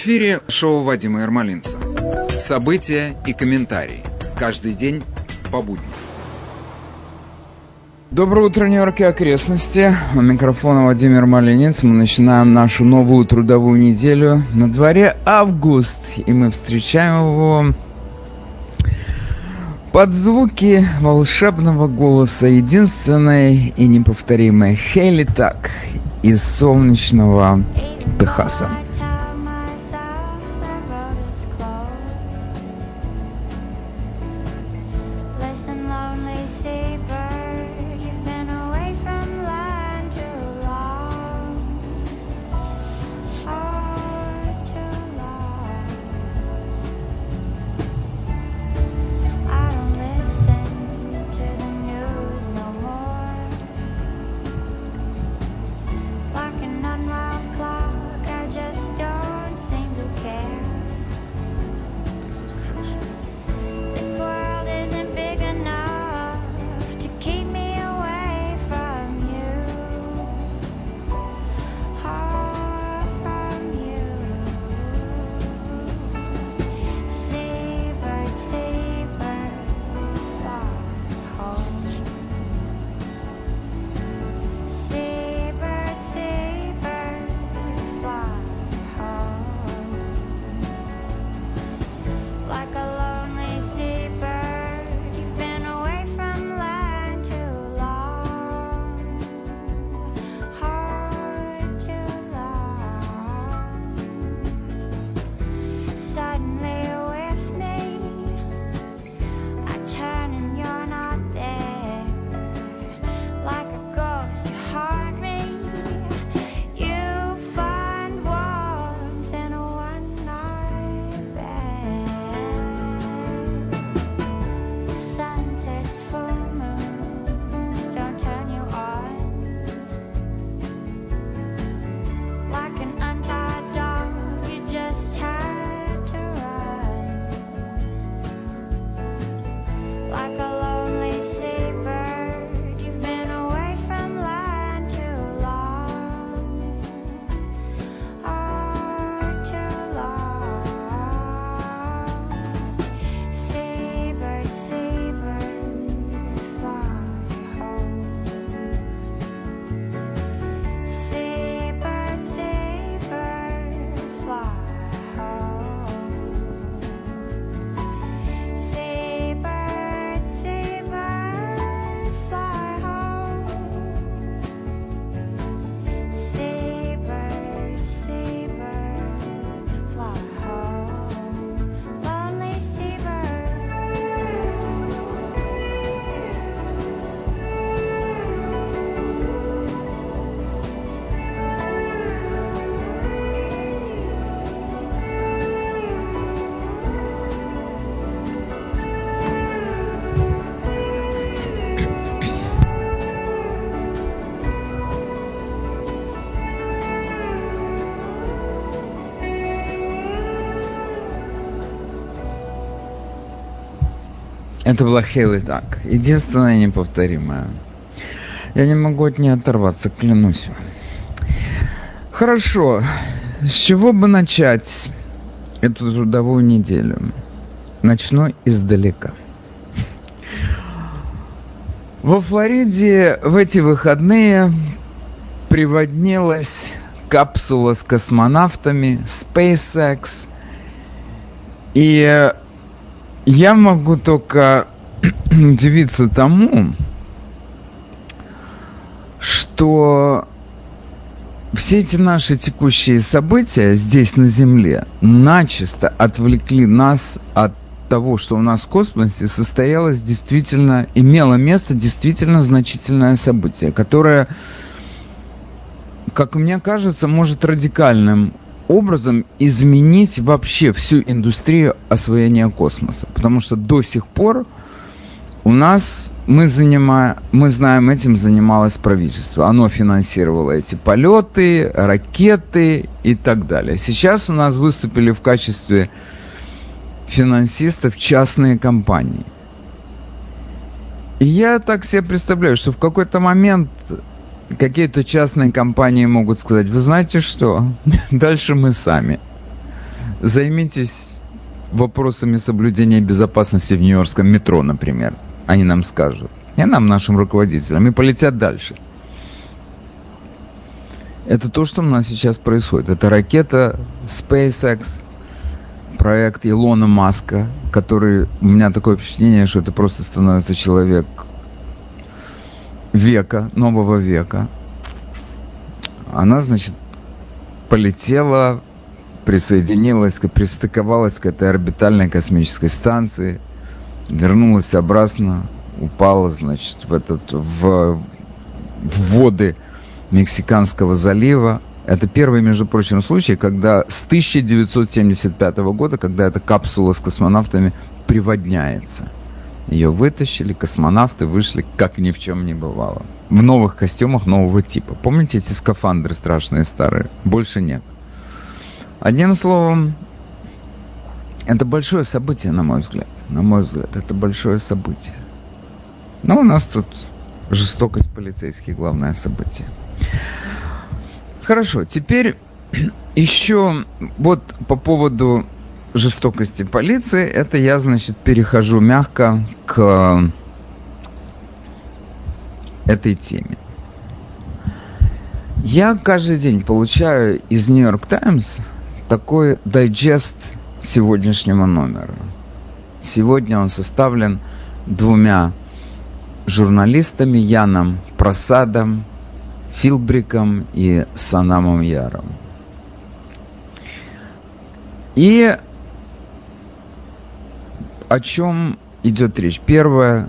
Эфире шоу Вадима Ермолинца. События и комментарии. Каждый день по будням. Доброе утро, Нью-Йорк и окрестности. У микрофона Владимир Малинец. Мы начинаем нашу новую трудовую неделю. На дворе август, и мы встречаем его под звуки волшебного голоса единственной и неповторимой Хейли Так из солнечного Техаса. Это была Хейли так. Единственная неповторимая. Я не могу от нее оторваться, клянусь. Хорошо. С чего бы начать эту трудовую неделю? Начну издалека. Во Флориде в эти выходные приводнилась капсула с космонавтами SpaceX. И я могу только удивиться тому, что все эти наши текущие события здесь на Земле начисто отвлекли нас от того, что у нас в космосе состоялось действительно, имело место действительно значительное событие, которое, как мне кажется, может радикальным образом изменить вообще всю индустрию освоения космоса. Потому что до сих пор у нас, мы, занимаем, мы знаем, этим занималось правительство. Оно финансировало эти полеты, ракеты и так далее. Сейчас у нас выступили в качестве финансистов частные компании. И я так себе представляю, что в какой-то момент какие-то частные компании могут сказать, вы знаете что, дальше мы сами. Займитесь вопросами соблюдения безопасности в Нью-Йоркском метро, например. Они нам скажут. И нам, нашим руководителям. И полетят дальше. Это то, что у нас сейчас происходит. Это ракета SpaceX, проект Илона Маска, который... У меня такое впечатление, что это просто становится человек века, нового века. Она, значит, полетела, присоединилась, пристыковалась к этой орбитальной космической станции, вернулась обратно, упала, значит, в этот, в, в воды Мексиканского залива. Это первый, между прочим, случай, когда с 1975 года, когда эта капсула с космонавтами приводняется. Ее вытащили, космонавты вышли, как ни в чем не бывало. В новых костюмах нового типа. Помните эти скафандры страшные старые? Больше нет. Одним словом, это большое событие, на мой взгляд. На мой взгляд, это большое событие. Но у нас тут жестокость полицейских главное событие. Хорошо, теперь еще вот по поводу жестокости полиции, это я, значит, перехожу мягко к этой теме. Я каждый день получаю из Нью-Йорк Таймс такой дайджест сегодняшнего номера. Сегодня он составлен двумя журналистами Яном Просадом, Филбриком и Санамом Яром. И о чем идет речь? Первая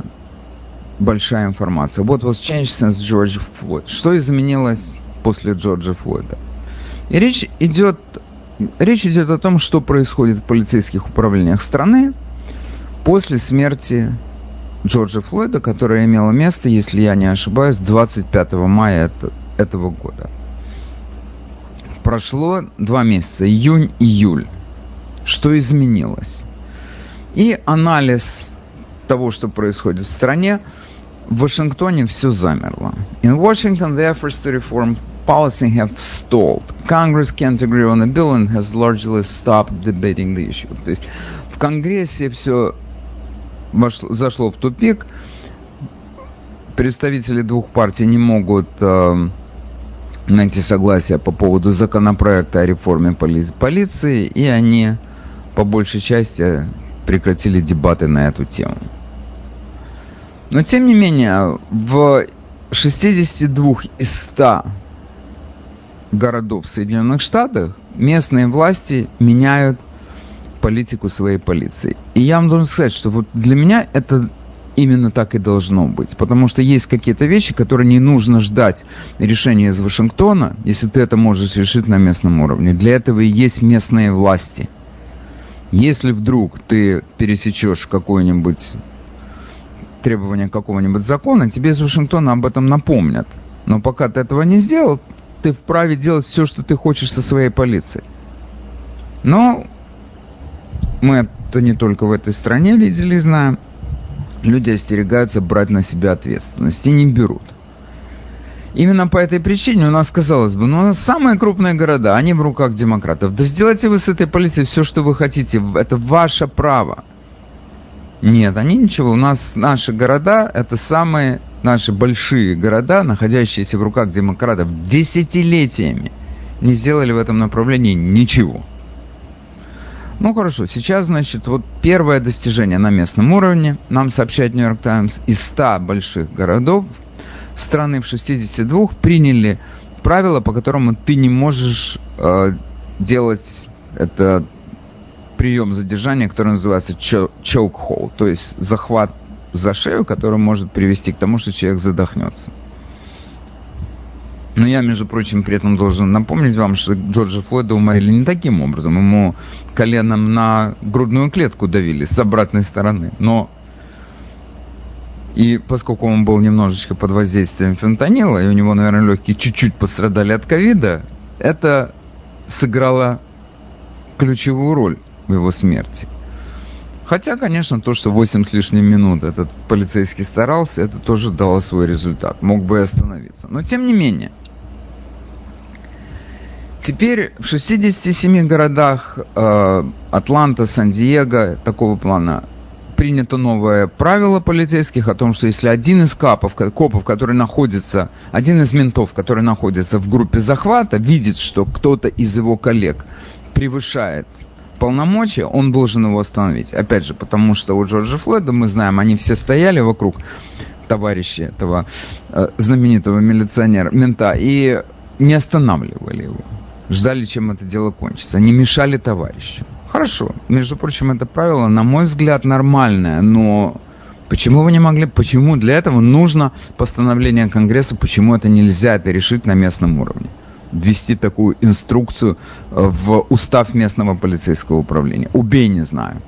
большая информация. What was changed since George Floyd? Что изменилось после Джорджа Флойда? И речь идет, речь идет о том, что происходит в полицейских управлениях страны после смерти Джорджа Флойда, которая имела место, если я не ошибаюсь, 25 мая это, этого года. Прошло два месяца, июнь-июль. Что изменилось? И анализ того, что происходит в стране, в Вашингтоне все замерло. In Washington, the efforts to reform policy have stalled. Congress can't agree on a bill and has largely stopped debating the issue. То есть в Конгрессе все вошло, зашло в тупик. Представители двух партий не могут э, найти согласие по поводу законопроекта о реформе поли полиции, и они по большей части прекратили дебаты на эту тему. Но тем не менее, в 62 из 100 городов Соединенных Штатах местные власти меняют политику своей полиции. И я вам должен сказать, что вот для меня это именно так и должно быть. Потому что есть какие-то вещи, которые не нужно ждать решения из Вашингтона, если ты это можешь решить на местном уровне. Для этого и есть местные власти. Если вдруг ты пересечешь какое-нибудь требование какого-нибудь закона, тебе из Вашингтона об этом напомнят. Но пока ты этого не сделал, ты вправе делать все, что ты хочешь со своей полицией. Но мы это не только в этой стране видели и знаем. Люди остерегаются брать на себя ответственность и не берут. Именно по этой причине у нас, казалось бы, ну, у нас самые крупные города, они в руках демократов. Да сделайте вы с этой полицией все, что вы хотите, это ваше право. Нет, они ничего. У нас наши города, это самые наши большие города, находящиеся в руках демократов десятилетиями, не сделали в этом направлении ничего. Ну хорошо, сейчас, значит, вот первое достижение на местном уровне, нам сообщает Нью-Йорк Таймс, из 100 больших городов страны в 62 приняли правила, по которому ты не можешь э, делать это прием задержания, который называется choke hold, то есть захват за шею, который может привести к тому, что человек задохнется. Но я, между прочим, при этом должен напомнить вам, что Джорджа Флойда уморили не таким образом. Ему коленом на грудную клетку давили с обратной стороны. Но и поскольку он был немножечко под воздействием фентанила, и у него, наверное, легкие чуть-чуть пострадали от ковида, это сыграло ключевую роль в его смерти. Хотя, конечно, то, что 8 с лишним минут этот полицейский старался, это тоже дало свой результат. Мог бы и остановиться. Но тем не менее. Теперь в 67 городах э, Атланта, Сан-Диего такого плана принято новое правило полицейских о том, что если один из капов, копов, который находится, один из ментов, который находится в группе захвата, видит, что кто-то из его коллег превышает полномочия, он должен его остановить. Опять же, потому что у Джорджа Флойда, мы знаем, они все стояли вокруг товарища этого э, знаменитого милиционера, мента, и не останавливали его. Ждали, чем это дело кончится. Они мешали товарищу. Хорошо. Между прочим, это правило, на мой взгляд, нормальное, но Почему вы не могли, почему для этого нужно постановление Конгресса, почему это нельзя это решить на местном уровне? Ввести такую инструкцию э, в устав местного полицейского управления. Убей, не знаю.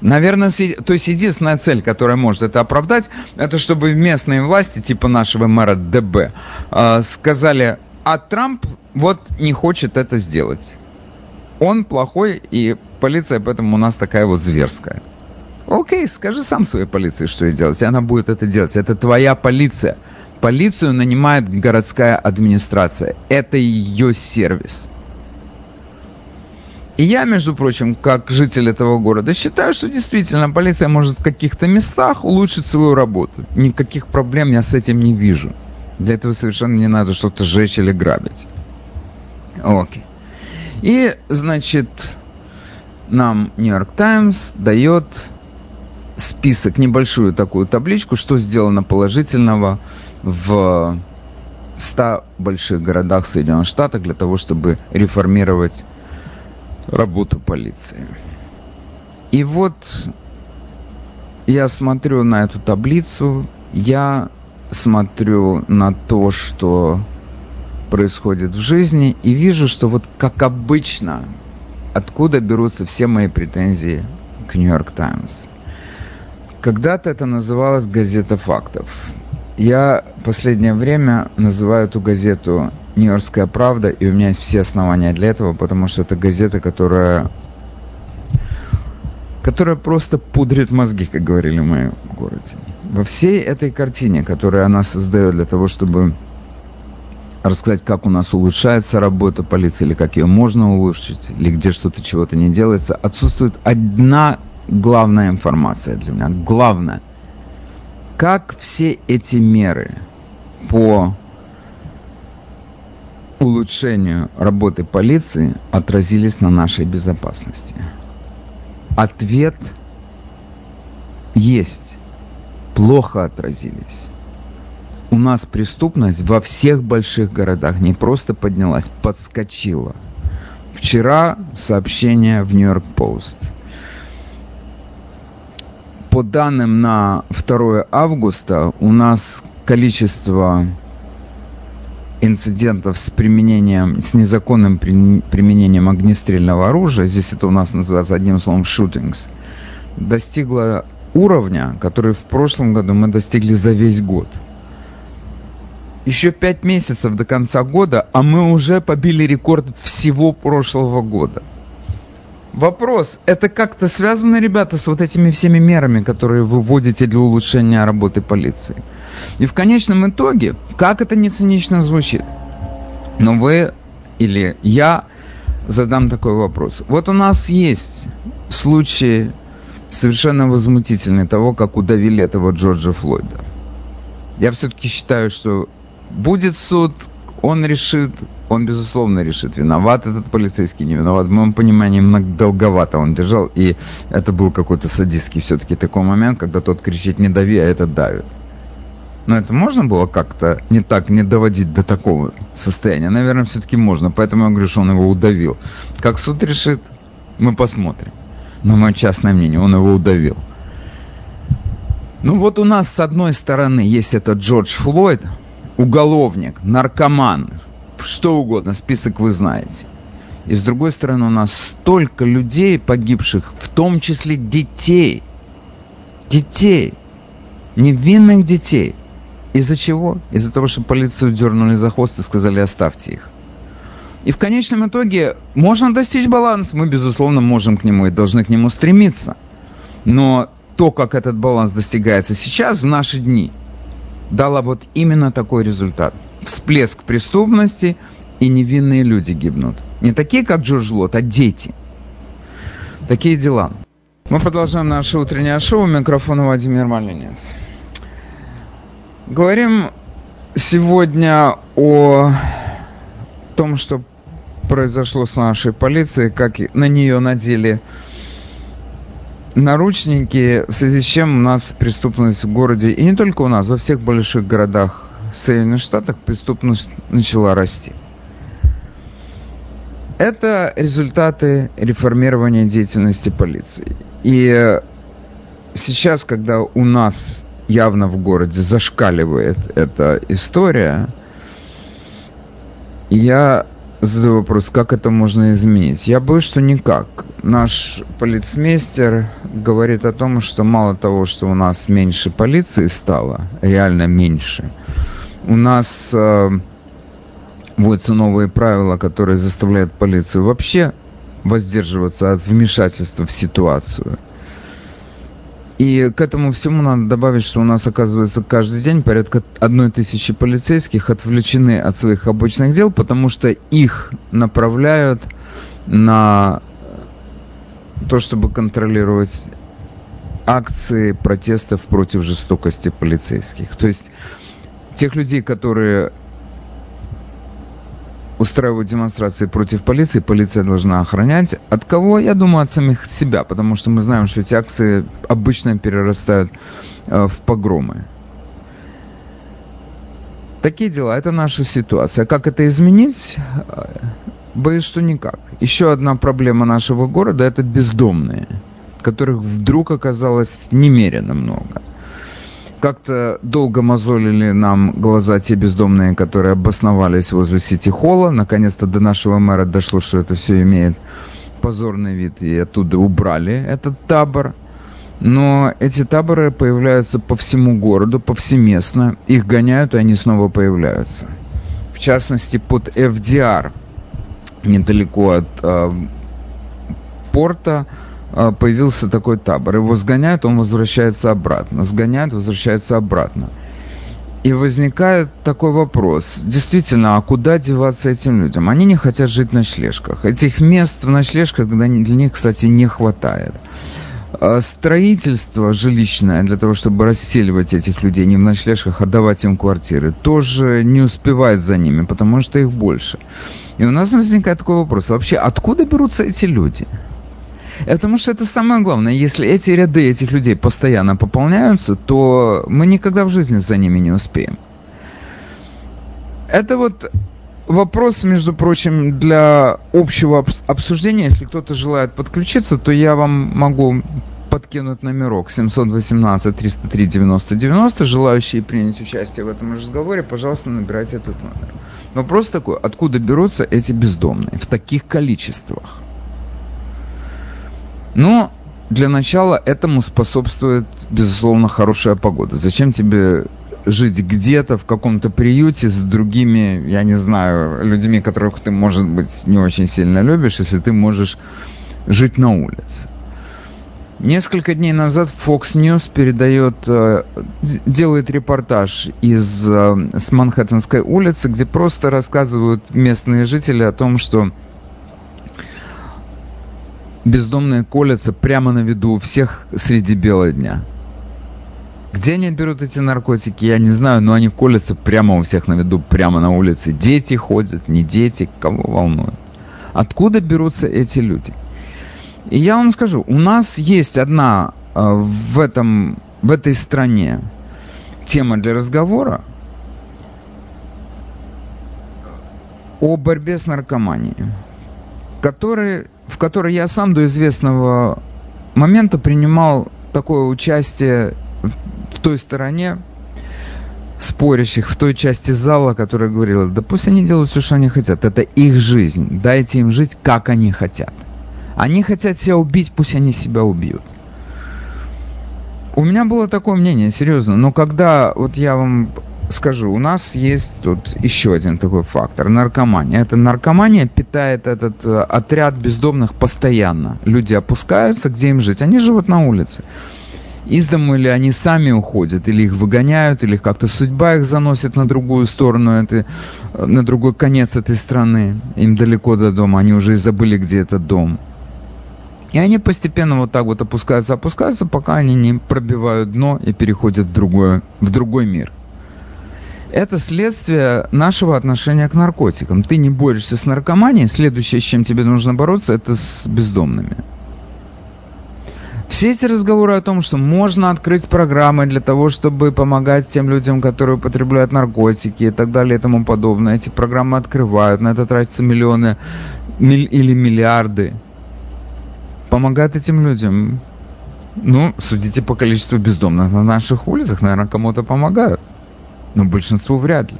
Наверное, то есть единственная цель, которая может это оправдать, это чтобы местные власти, типа нашего мэра ДБ, э, сказали, а Трамп вот не хочет это сделать. Он плохой, и полиция поэтому у нас такая вот зверская. Окей, скажи сам своей полиции, что ей делать, и она будет это делать. Это твоя полиция. Полицию нанимает городская администрация. Это ее сервис. И я, между прочим, как житель этого города, считаю, что действительно полиция может в каких-то местах улучшить свою работу. Никаких проблем я с этим не вижу. Для этого совершенно не надо что-то сжечь или грабить. Окей. И, значит, нам Нью-Йорк Таймс дает список, небольшую такую табличку, что сделано положительного в 100 больших городах Соединенных Штатов для того, чтобы реформировать работу полиции. И вот я смотрю на эту таблицу, я смотрю на то, что происходит в жизни, и вижу, что вот как обычно, откуда берутся все мои претензии к Нью-Йорк Таймс. Когда-то это называлось газета фактов. Я последнее время называю эту газету «Нью-Йоркская правда», и у меня есть все основания для этого, потому что это газета, которая которая просто пудрит мозги, как говорили в моем городе. Во всей этой картине, которую она создает для того, чтобы рассказать, как у нас улучшается работа полиции, или как ее можно улучшить, или где что-то чего-то не делается, отсутствует одна главная информация для меня. Главное, как все эти меры по улучшению работы полиции отразились на нашей безопасности. Ответ есть. Плохо отразились у нас преступность во всех больших городах не просто поднялась, подскочила. Вчера сообщение в Нью-Йорк Пост. По данным на 2 августа у нас количество инцидентов с применением, с незаконным применением огнестрельного оружия, здесь это у нас называется одним словом shootings, достигло уровня, который в прошлом году мы достигли за весь год – еще пять месяцев до конца года, а мы уже побили рекорд всего прошлого года. Вопрос, это как-то связано, ребята, с вот этими всеми мерами, которые вы вводите для улучшения работы полиции? И в конечном итоге, как это не цинично звучит, но вы или я задам такой вопрос. Вот у нас есть случаи совершенно возмутительные того, как удавили этого Джорджа Флойда. Я все-таки считаю, что Будет суд, он решит, он безусловно решит, виноват этот полицейский, не виноват. В моем понимании, много долговато он держал, и это был какой-то садистский все-таки такой момент, когда тот кричит «не дави», а этот давит. Но это можно было как-то не так, не доводить до такого состояния? Наверное, все-таки можно, поэтому я говорю, что он его удавил. Как суд решит, мы посмотрим. Но мое частное мнение, он его удавил. Ну вот у нас с одной стороны есть этот Джордж Флойд, уголовник, наркоман, что угодно, список вы знаете. И с другой стороны, у нас столько людей погибших, в том числе детей. Детей. Невинных детей. Из-за чего? Из-за того, что полицию дернули за хвост и сказали оставьте их. И в конечном итоге можно достичь баланса. Мы, безусловно, можем к нему и должны к нему стремиться. Но то, как этот баланс достигается сейчас, в наши дни – дала вот именно такой результат. Всплеск преступности и невинные люди гибнут. Не такие, как Джордж Лот, а дети. Такие дела. Мы продолжаем наше утреннее шоу. Микрофон Владимир Малинец. Говорим сегодня о том, что произошло с нашей полицией, как на нее надели наручники, в связи с чем у нас преступность в городе, и не только у нас, во всех больших городах Соединенных Штатах преступность начала расти. Это результаты реформирования деятельности полиции. И сейчас, когда у нас явно в городе зашкаливает эта история, я задаю вопрос, как это можно изменить. Я боюсь, что никак. Наш полицмейстер говорит о том, что мало того, что у нас меньше полиции стало, реально меньше, у нас э, вводятся новые правила, которые заставляют полицию вообще воздерживаться от вмешательства в ситуацию. И к этому всему надо добавить, что у нас, оказывается, каждый день порядка одной тысячи полицейских отвлечены от своих обычных дел, потому что их направляют на то, чтобы контролировать акции протестов против жестокости полицейских. То есть тех людей, которые устраивают демонстрации против полиции, полиция должна охранять. От кого? Я думаю, от самих себя, потому что мы знаем, что эти акции обычно перерастают э, в погромы. Такие дела, это наша ситуация. Как это изменить? Боюсь, что никак. Еще одна проблема нашего города – это бездомные, которых вдруг оказалось немерено много как-то долго мозолили нам глаза те бездомные, которые обосновались возле Сити-холла. Наконец-то до нашего мэра дошло, что это все имеет позорный вид, и оттуда убрали этот табор. Но эти таборы появляются по всему городу, повсеместно. Их гоняют, и они снова появляются. В частности, под FDR, недалеко от э, порта, а, появился такой табор. Его сгоняют, он возвращается обратно. Сгоняют, возвращается обратно. И возникает такой вопрос. Действительно, а куда деваться этим людям? Они не хотят жить в ночлежках. Этих мест в ночлежках для них, кстати, не хватает. А, строительство жилищное для того, чтобы расселивать этих людей не в ночлежках, а давать им квартиры, тоже не успевает за ними, потому что их больше. И у нас возникает такой вопрос. Вообще, откуда берутся эти люди? Потому что это самое главное. Если эти ряды этих людей постоянно пополняются, то мы никогда в жизни за ними не успеем. Это вот вопрос, между прочим, для общего обсуждения. Если кто-то желает подключиться, то я вам могу подкинуть номерок 718 303 90 90. Желающие принять участие в этом разговоре, пожалуйста, набирайте этот номер. Вопрос такой, откуда берутся эти бездомные в таких количествах? Но для начала этому способствует, безусловно, хорошая погода. Зачем тебе жить где-то в каком-то приюте с другими, я не знаю, людьми, которых ты, может быть, не очень сильно любишь, если ты можешь жить на улице. Несколько дней назад Fox News передает, э, делает репортаж из, э, с Манхэттенской улицы, где просто рассказывают местные жители о том, что бездомные колятся прямо на виду у всех среди бела дня. Где они берут эти наркотики, я не знаю, но они колятся прямо у всех на виду, прямо на улице. Дети ходят, не дети, кого волнует. Откуда берутся эти люди? И я вам скажу, у нас есть одна э, в, этом, в этой стране тема для разговора о борьбе с наркоманией, который в которой я сам до известного момента принимал такое участие в той стороне спорящих, в той части зала, которая говорила, да пусть они делают все, что они хотят, это их жизнь, дайте им жить, как они хотят. Они хотят себя убить, пусть они себя убьют. У меня было такое мнение, серьезно, но когда вот я вам скажу, у нас есть тут еще один такой фактор – наркомания. Эта наркомания питает этот э, отряд бездомных постоянно. Люди опускаются, где им жить? Они живут на улице. из дому, или они сами уходят, или их выгоняют, или как-то судьба их заносит на другую сторону, это, на другой конец этой страны. Им далеко до дома, они уже и забыли, где этот дом. И они постепенно вот так вот опускаются, опускаются, пока они не пробивают дно и переходят в, другое, в другой мир. Это следствие нашего отношения к наркотикам. Ты не борешься с наркоманией, следующее, с чем тебе нужно бороться, это с бездомными. Все эти разговоры о том, что можно открыть программы для того, чтобы помогать тем людям, которые употребляют наркотики и так далее и тому подобное. Эти программы открывают, на это тратятся миллионы или миллиарды. Помогают этим людям. Ну, судите по количеству бездомных на наших улицах, наверное, кому-то помогают. Но большинству вряд ли.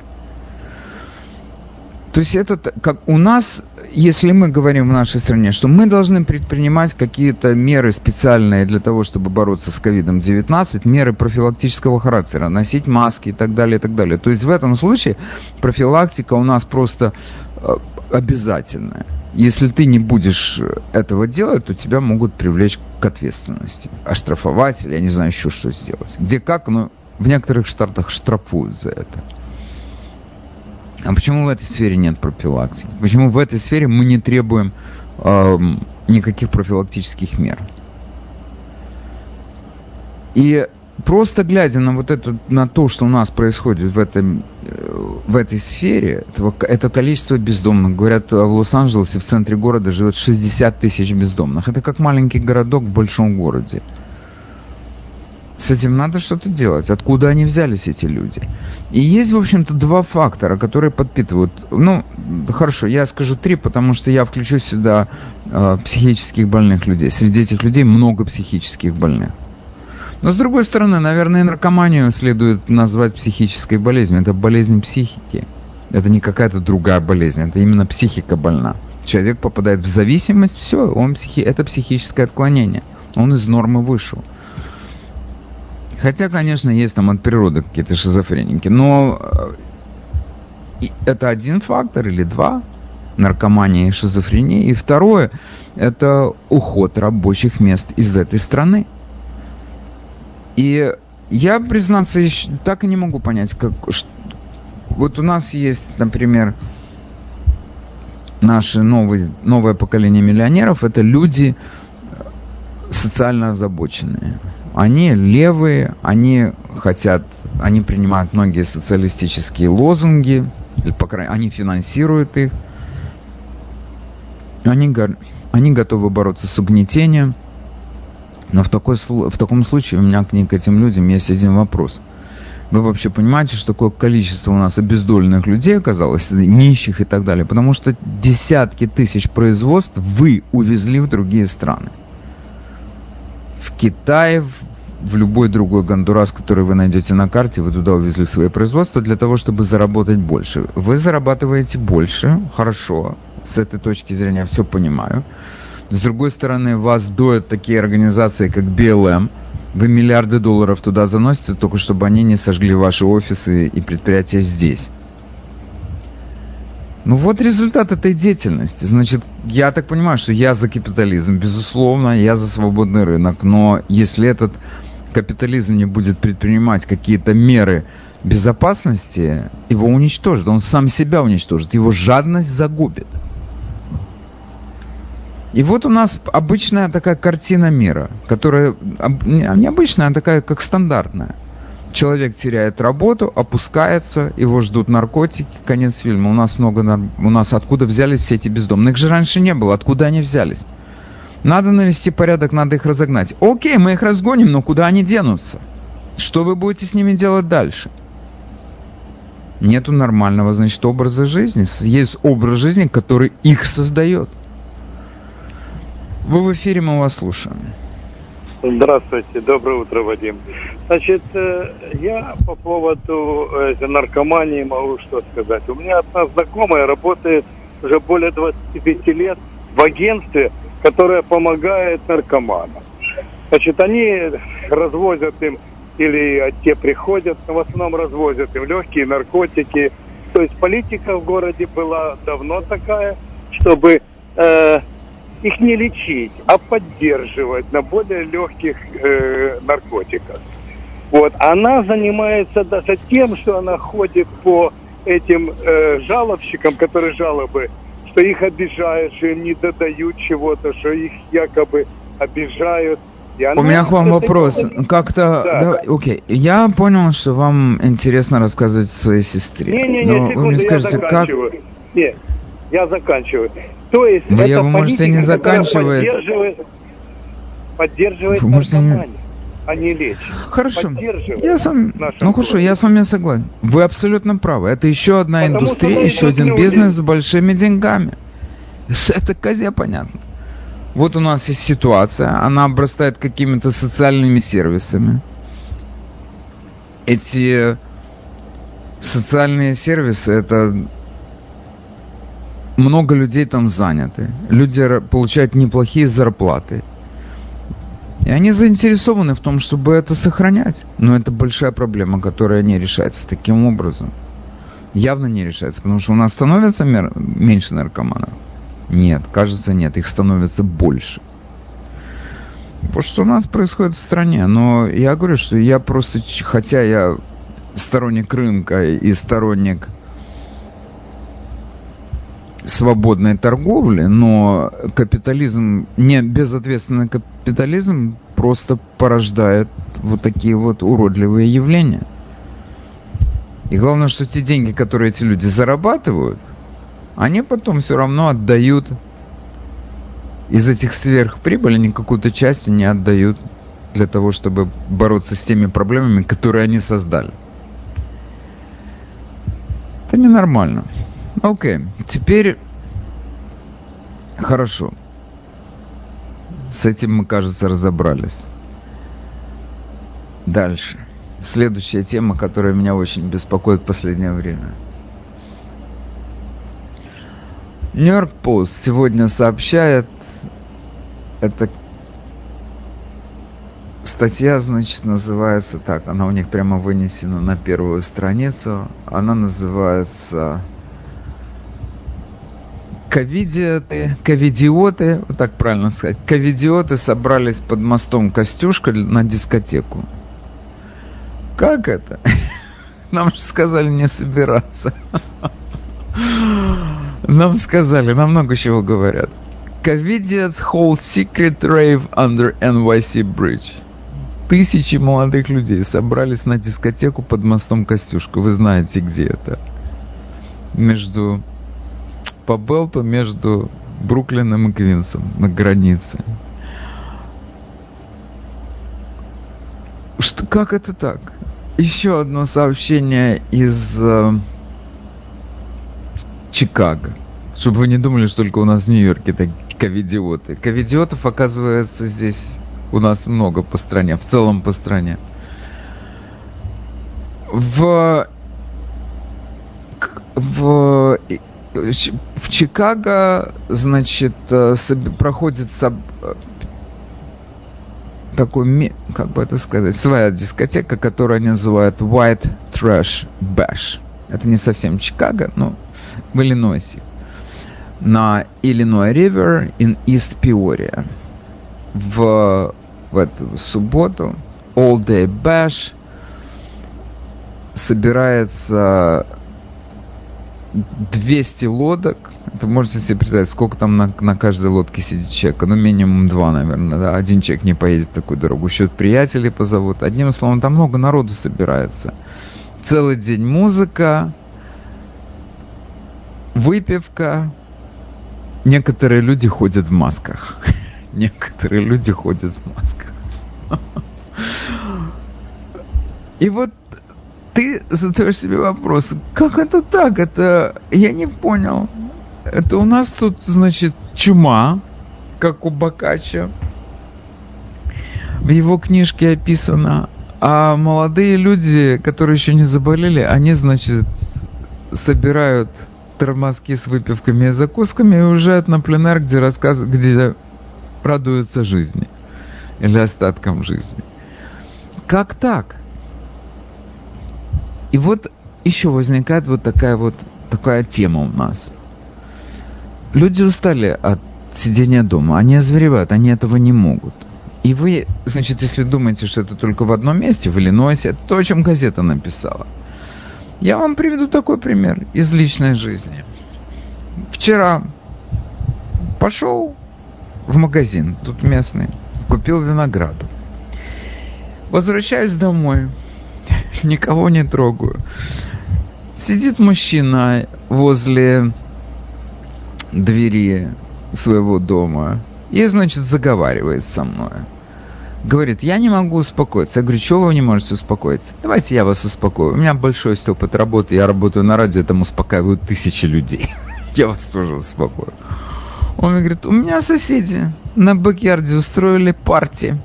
То есть это как у нас, если мы говорим в нашей стране, что мы должны предпринимать какие-то меры специальные для того, чтобы бороться с COVID-19, меры профилактического характера, носить маски и так далее, и так далее. То есть в этом случае профилактика у нас просто э, обязательная. Если ты не будешь этого делать, то тебя могут привлечь к ответственности, оштрафовать или я не знаю еще что сделать. Где как, но в некоторых штатах штрафуют за это. А почему в этой сфере нет профилактики? Почему в этой сфере мы не требуем э, никаких профилактических мер? И просто глядя на вот это, на то, что у нас происходит в, этом, в этой сфере, этого, это количество бездомных. Говорят, в Лос-Анджелесе в центре города живет 60 тысяч бездомных. Это как маленький городок в большом городе. С этим надо что-то делать. Откуда они взялись, эти люди? И есть, в общем-то, два фактора, которые подпитывают. Ну, хорошо, я скажу три, потому что я включу сюда э, психических больных людей. Среди этих людей много психических больных. Но с другой стороны, наверное, наркоманию следует назвать психической болезнью. Это болезнь психики. Это не какая-то другая болезнь, это именно психика больна. Человек попадает в зависимость, все, он психи... это психическое отклонение. Он из нормы вышел. Хотя, конечно, есть там от природы какие-то шизофреники, но э, это один фактор или два, наркомания и шизофрения. И второе, это уход рабочих мест из этой страны. И я, признаться, еще так и не могу понять, как... Вот у нас есть, например, наше новое, новое поколение миллионеров, это люди социально озабоченные. Они левые, они хотят, они принимают многие социалистические лозунги, или, по крайней они финансируют их. Они, они готовы бороться с угнетением. Но в, такой, в таком случае у меня к, к этим людям есть один вопрос. Вы вообще понимаете, что такое количество у нас обездоленных людей оказалось, нищих и так далее? Потому что десятки тысяч производств вы увезли в другие страны. В Китай, в любой другой Гондурас, который вы найдете на карте, вы туда увезли свои производства для того, чтобы заработать больше. Вы зарабатываете больше, хорошо, с этой точки зрения все понимаю. С другой стороны, вас доят такие организации, как BLM, вы миллиарды долларов туда заносите, только чтобы они не сожгли ваши офисы и предприятия здесь. Ну вот результат этой деятельности. Значит, я так понимаю, что я за капитализм, безусловно, я за свободный рынок, но если этот капитализм не будет предпринимать какие-то меры безопасности, его уничтожит, он сам себя уничтожит, его жадность загубит. И вот у нас обычная такая картина мира, которая необычная, а такая как стандартная. Человек теряет работу, опускается, его ждут наркотики, конец фильма. У нас много, у нас откуда взялись все эти бездомные? Их же раньше не было, откуда они взялись? Надо навести порядок, надо их разогнать. Окей, мы их разгоним, но куда они денутся? Что вы будете с ними делать дальше? Нету нормального, значит, образа жизни. Есть образ жизни, который их создает. Вы в эфире, мы вас слушаем. Здравствуйте, доброе утро, Вадим. Значит, э, я по поводу э, наркомании могу что сказать. У меня одна знакомая работает уже более 25 лет в агентстве, которая помогает наркоманам. Значит, они развозят им, или те приходят, но в основном развозят им легкие наркотики. То есть политика в городе была давно такая, чтобы э, их не лечить, а поддерживать на более легких э, наркотиках. Вот. Она занимается даже тем, что она ходит по этим э, жалобщикам, которые жалобы, что их обижают, что им не додают чего-то, что их якобы обижают. У меня к вам вопрос. Как-то, да. да, окей, я понял, что вам интересно рассказывать своей сестре. Не, не, не, секунду, вы мне скажете, я заканчиваю. Как... Нет, я заканчиваю. То есть вы, это вы можете не заканчивать. Поддерживает, поддерживает вы можете не... а не лечит. Хорошо. Я с вами, ну хорошо, я с вами согласен. Вы абсолютно правы. Это еще одна Потому индустрия, еще один бизнес с большими деньгами. Это козе понятно. Вот у нас есть ситуация, она обрастает какими-то социальными сервисами. Эти социальные сервисы, это много людей там заняты. Люди получают неплохие зарплаты. И они заинтересованы в том, чтобы это сохранять. Но это большая проблема, которая не решается таким образом. Явно не решается, потому что у нас становится меньше наркоманов. Нет, кажется, нет, их становится больше. Вот что у нас происходит в стране. Но я говорю, что я просто, хотя я сторонник рынка и сторонник свободной торговли, но капитализм, не безответственный капитализм просто порождает вот такие вот уродливые явления. И главное, что те деньги, которые эти люди зарабатывают – они потом все равно отдают из этих сверхприбыли, они какую-то часть не отдают для того, чтобы бороться с теми проблемами, которые они создали. Это ненормально. Окей, теперь хорошо. С этим мы, кажется, разобрались. Дальше. Следующая тема, которая меня очень беспокоит в последнее время – Нью-Йорк Пост сегодня сообщает, это статья, значит, называется так, она у них прямо вынесена на первую страницу, она называется Ковидиоты, ковидиоты, вот так правильно сказать, ковидиоты собрались под мостом Костюшка на дискотеку. Как это? Нам же сказали не собираться. Нам сказали, нам много чего говорят. Covidians hold secret rave under NYC Bridge. Тысячи молодых людей собрались на дискотеку под мостом Костюшка. Вы знаете, где это. Между... По Белту между Бруклином и Квинсом на границе. Что, как это так? Еще одно сообщение из э, Чикаго. Чтобы вы не думали, что только у нас в Нью-Йорке это ковидиоты. Ковидиотов, оказывается, здесь у нас много по стране, в целом по стране. В, в, в Чикаго, значит, э, проходит соб, такой, как бы это сказать, своя дискотека, которую они называют White Trash Bash. Это не совсем Чикаго, но в Иллинойсе на Illinois River in East Peoria. В, в эту субботу All Day Bash собирается 200 лодок. Это можете себе представить, сколько там на, на каждой лодке сидит человек. Ну, минимум два, наверное. Да? Один человек не поедет такую дорогу. Еще приятелей позовут. Одним словом, там много народу собирается. Целый день музыка, выпивка. Некоторые люди ходят в масках. Некоторые люди ходят в масках. И вот ты задаешь себе вопрос, как это так? Это я не понял. Это у нас тут, значит, чума, как у Бакача. В его книжке описано. А молодые люди, которые еще не заболели, они, значит, собирают тормозки с выпивками и закусками и уезжают на пленар, где рассказывают, где радуются жизни или остаткам жизни. Как так? И вот еще возникает вот такая вот такая тема у нас. Люди устали от сидения дома. Они озверевают, они этого не могут. И вы, значит, если думаете, что это только в одном месте, в Иллинойсе, это то, о чем газета написала. Я вам приведу такой пример из личной жизни. Вчера пошел в магазин, тут местный, купил винограду. Возвращаюсь домой, никого не трогаю. Сидит мужчина возле двери своего дома и, значит, заговаривает со мной. Говорит, я не могу успокоиться. Я говорю, чего вы не можете успокоиться? Давайте я вас успокою. У меня большой опыт работы, я работаю на радио, там успокаиваю тысячи людей. Я вас тоже успокою. Он мне говорит, у меня соседи на бэк устроили парти.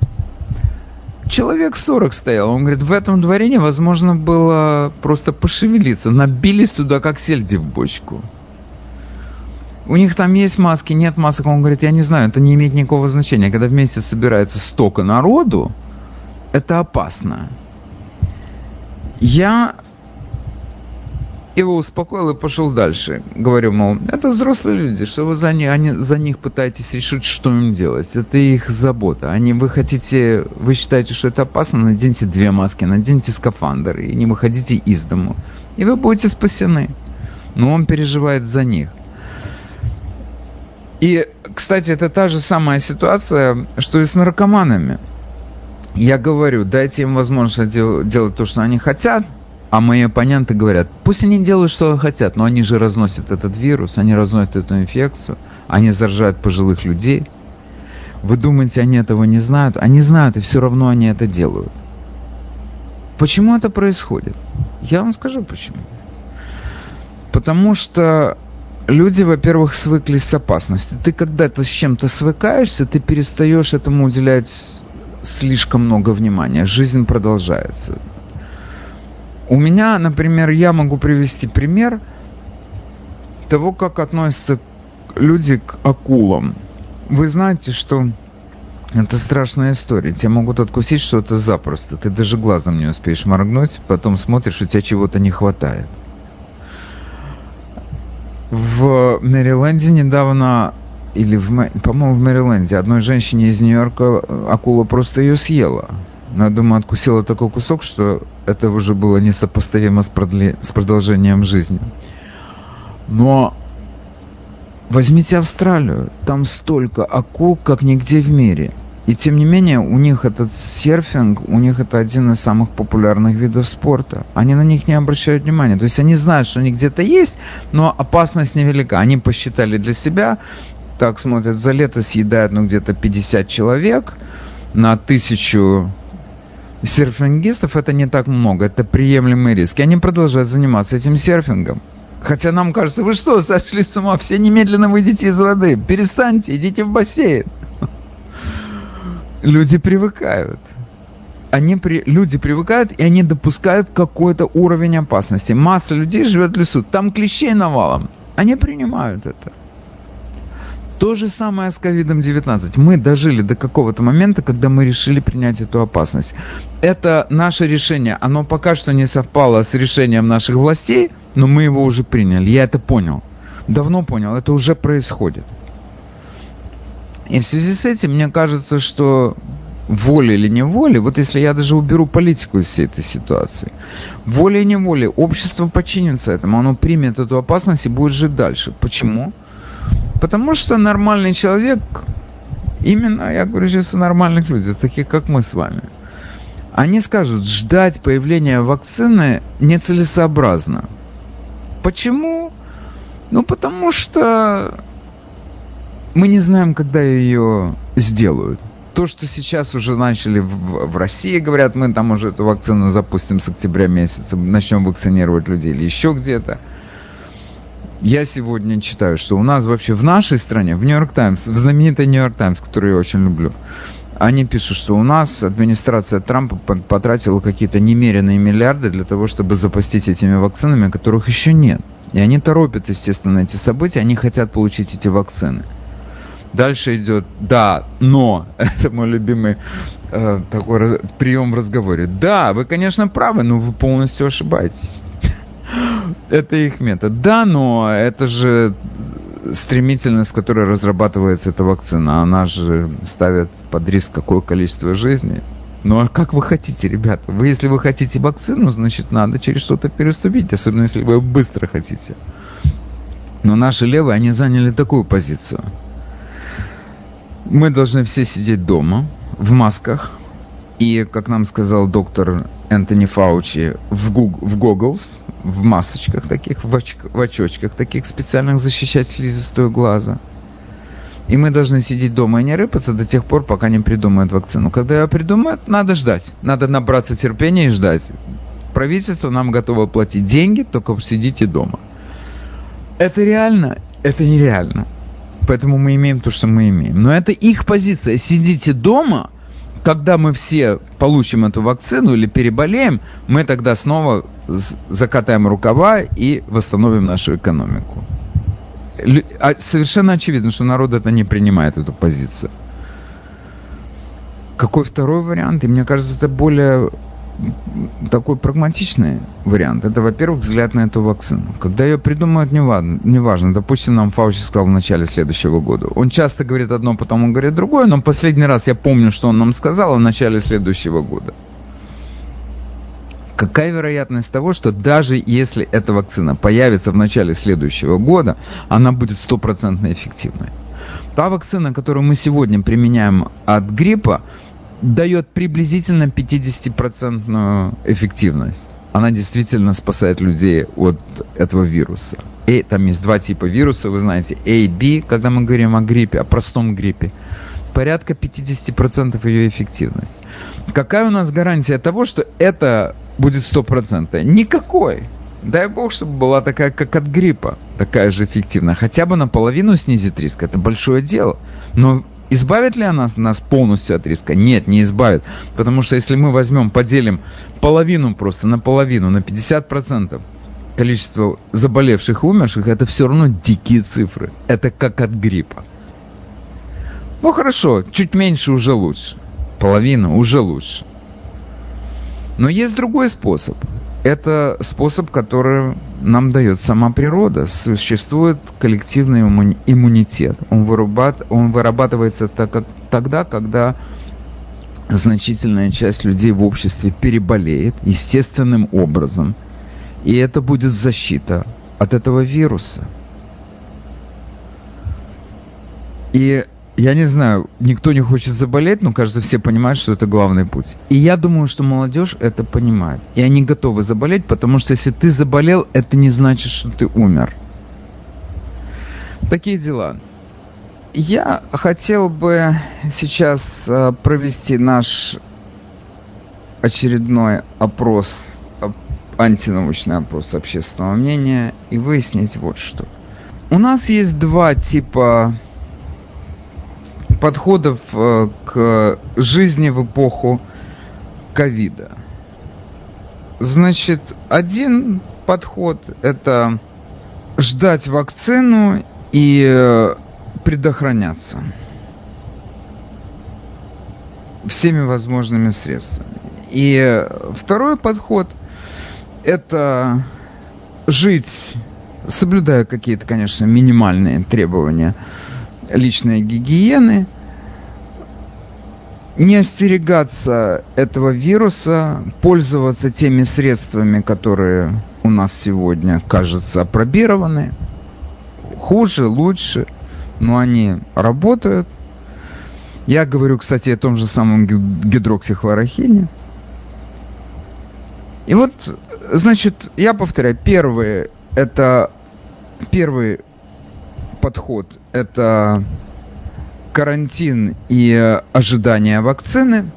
Человек 40 стоял. Он говорит, в этом дворе невозможно было просто пошевелиться. Набились туда, как сельди в бочку. У них там есть маски, нет масок. Он говорит, я не знаю, это не имеет никакого значения. Когда вместе собирается столько народу, это опасно. Я его успокоил и пошел дальше. Говорю, мол, это взрослые люди, что вы за них, они, за них пытаетесь решить, что им делать. Это их забота. Они, вы хотите, вы считаете, что это опасно, наденьте две маски, наденьте скафандр и не выходите из дому. И вы будете спасены. Но он переживает за них. И, кстати, это та же самая ситуация, что и с наркоманами. Я говорю, дайте им возможность делать то, что они хотят, а мои оппоненты говорят, пусть они делают, что хотят, но они же разносят этот вирус, они разносят эту инфекцию, они заражают пожилых людей. Вы думаете, они этого не знают? Они знают, и все равно они это делают. Почему это происходит? Я вам скажу почему. Потому что люди, во-первых, свыклись с опасностью. Ты когда-то с чем-то свыкаешься, ты перестаешь этому уделять слишком много внимания. Жизнь продолжается. У меня, например, я могу привести пример того, как относятся люди к акулам. Вы знаете, что это страшная история. Тебя могут откусить что-то запросто. Ты даже глазом не успеешь моргнуть, потом смотришь, у тебя чего-то не хватает. В Мэриленде недавно, или, в, по-моему, в Мэриленде, одной женщине из Нью-Йорка акула просто ее съела. Но я думаю, откусила такой кусок, что это уже было несопоставимо с, продли... с продолжением жизни. Но возьмите Австралию, там столько акул, как нигде в мире. И тем не менее, у них этот серфинг, у них это один из самых популярных видов спорта. Они на них не обращают внимания. То есть они знают, что они где-то есть, но опасность невелика. Они посчитали для себя, так смотрят, за лето съедают ну где-то 50 человек на тысячу серфингистов это не так много, это приемлемый риск. И они продолжают заниматься этим серфингом. Хотя нам кажется, вы что, сошли с ума, все немедленно выйдите из воды, перестаньте, идите в бассейн. Люди привыкают. Они при... Люди привыкают, и они допускают какой-то уровень опасности. Масса людей живет в лесу, там клещей навалом. Они принимают это. То же самое с COVID-19. Мы дожили до какого-то момента, когда мы решили принять эту опасность. Это наше решение. Оно пока что не совпало с решением наших властей, но мы его уже приняли. Я это понял. Давно понял. Это уже происходит. И в связи с этим мне кажется, что волей или неволей, вот если я даже уберу политику из всей этой ситуации, волей и неволей общество подчинится этому, оно примет эту опасность и будет жить дальше. Почему? Потому что нормальный человек, именно, я говорю сейчас о нормальных людях, таких как мы с вами, они скажут, ждать появления вакцины нецелесообразно. Почему? Ну, потому что мы не знаем, когда ее сделают. То, что сейчас уже начали в, в России, говорят, мы там уже эту вакцину запустим с октября месяца, начнем вакцинировать людей или еще где-то – я сегодня читаю, что у нас вообще в нашей стране, в Нью-Йорк Таймс, в знаменитой Нью-Йорк Таймс, которую я очень люблю, они пишут, что у нас администрация Трампа потратила какие-то немеренные миллиарды для того, чтобы запастись этими вакцинами, которых еще нет. И они торопят, естественно, эти события, они хотят получить эти вакцины. Дальше идет, да, но, это мой любимый э, такой прием в разговоре. Да, вы, конечно, правы, но вы полностью ошибаетесь это их метод. Да, но это же стремительность, с которой разрабатывается эта вакцина. Она же ставит под риск какое количество жизней. Ну а как вы хотите, ребята? Вы, если вы хотите вакцину, значит, надо через что-то переступить, особенно если вы быстро хотите. Но наши левые, они заняли такую позицию. Мы должны все сидеть дома, в масках, и, как нам сказал доктор Энтони Фаучи, в, гуг, в goggles, в масочках таких, в, оч, в очочках таких специальных защищать слизистую глаза. И мы должны сидеть дома и не рыпаться до тех пор, пока не придумают вакцину. Когда ее придумают, надо ждать. Надо набраться терпения и ждать. Правительство нам готово платить деньги, только сидите дома. Это реально? Это нереально. Поэтому мы имеем то, что мы имеем. Но это их позиция. Сидите дома, когда мы все получим эту вакцину или переболеем, мы тогда снова закатаем рукава и восстановим нашу экономику. А совершенно очевидно, что народ это не принимает, эту позицию. Какой второй вариант? И мне кажется, это более такой прагматичный вариант. Это, во-первых, взгляд на эту вакцину. Когда ее придумают, неважно, неважно. Допустим, нам Фаучи сказал в начале следующего года. Он часто говорит одно, потом он говорит другое, но последний раз я помню, что он нам сказал в начале следующего года. Какая вероятность того, что даже если эта вакцина появится в начале следующего года, она будет стопроцентно эффективной? Та вакцина, которую мы сегодня применяем от гриппа, дает приблизительно 50% эффективность. Она действительно спасает людей от этого вируса. И там есть два типа вируса, вы знаете, A, B, когда мы говорим о гриппе, о простом гриппе. Порядка 50% ее эффективность. Какая у нас гарантия того, что это будет 100%? Никакой. Дай бог, чтобы была такая, как от гриппа, такая же эффективная. Хотя бы наполовину снизит риск. Это большое дело. Но Избавит ли она нас полностью от риска? Нет, не избавит. Потому что если мы возьмем, поделим половину просто на половину, на 50% количество заболевших и умерших, это все равно дикие цифры. Это как от гриппа. Ну хорошо, чуть меньше уже лучше. Половина уже лучше. Но есть другой способ это способ, который нам дает сама природа. Существует коллективный иммунитет. Он, вырабат, он вырабатывается так, как, тогда, когда значительная часть людей в обществе переболеет естественным образом. И это будет защита от этого вируса. И я не знаю, никто не хочет заболеть, но, кажется, все понимают, что это главный путь. И я думаю, что молодежь это понимает. И они готовы заболеть, потому что если ты заболел, это не значит, что ты умер. Такие дела. Я хотел бы сейчас э, провести наш очередной опрос, антинаучный опрос общественного мнения и выяснить вот что. У нас есть два типа подходов э, к жизни в эпоху ковида. Значит, один подход – это ждать вакцину и э, предохраняться всеми возможными средствами. И второй подход – это жить, соблюдая какие-то, конечно, минимальные требования личной гигиены, не остерегаться этого вируса, пользоваться теми средствами, которые у нас сегодня, кажется, опробированы. Хуже, лучше, но они работают. Я говорю, кстати, о том же самом гидроксихлорохине. И вот, значит, я повторяю, первый это первый подход – это карантин и ожидание вакцины.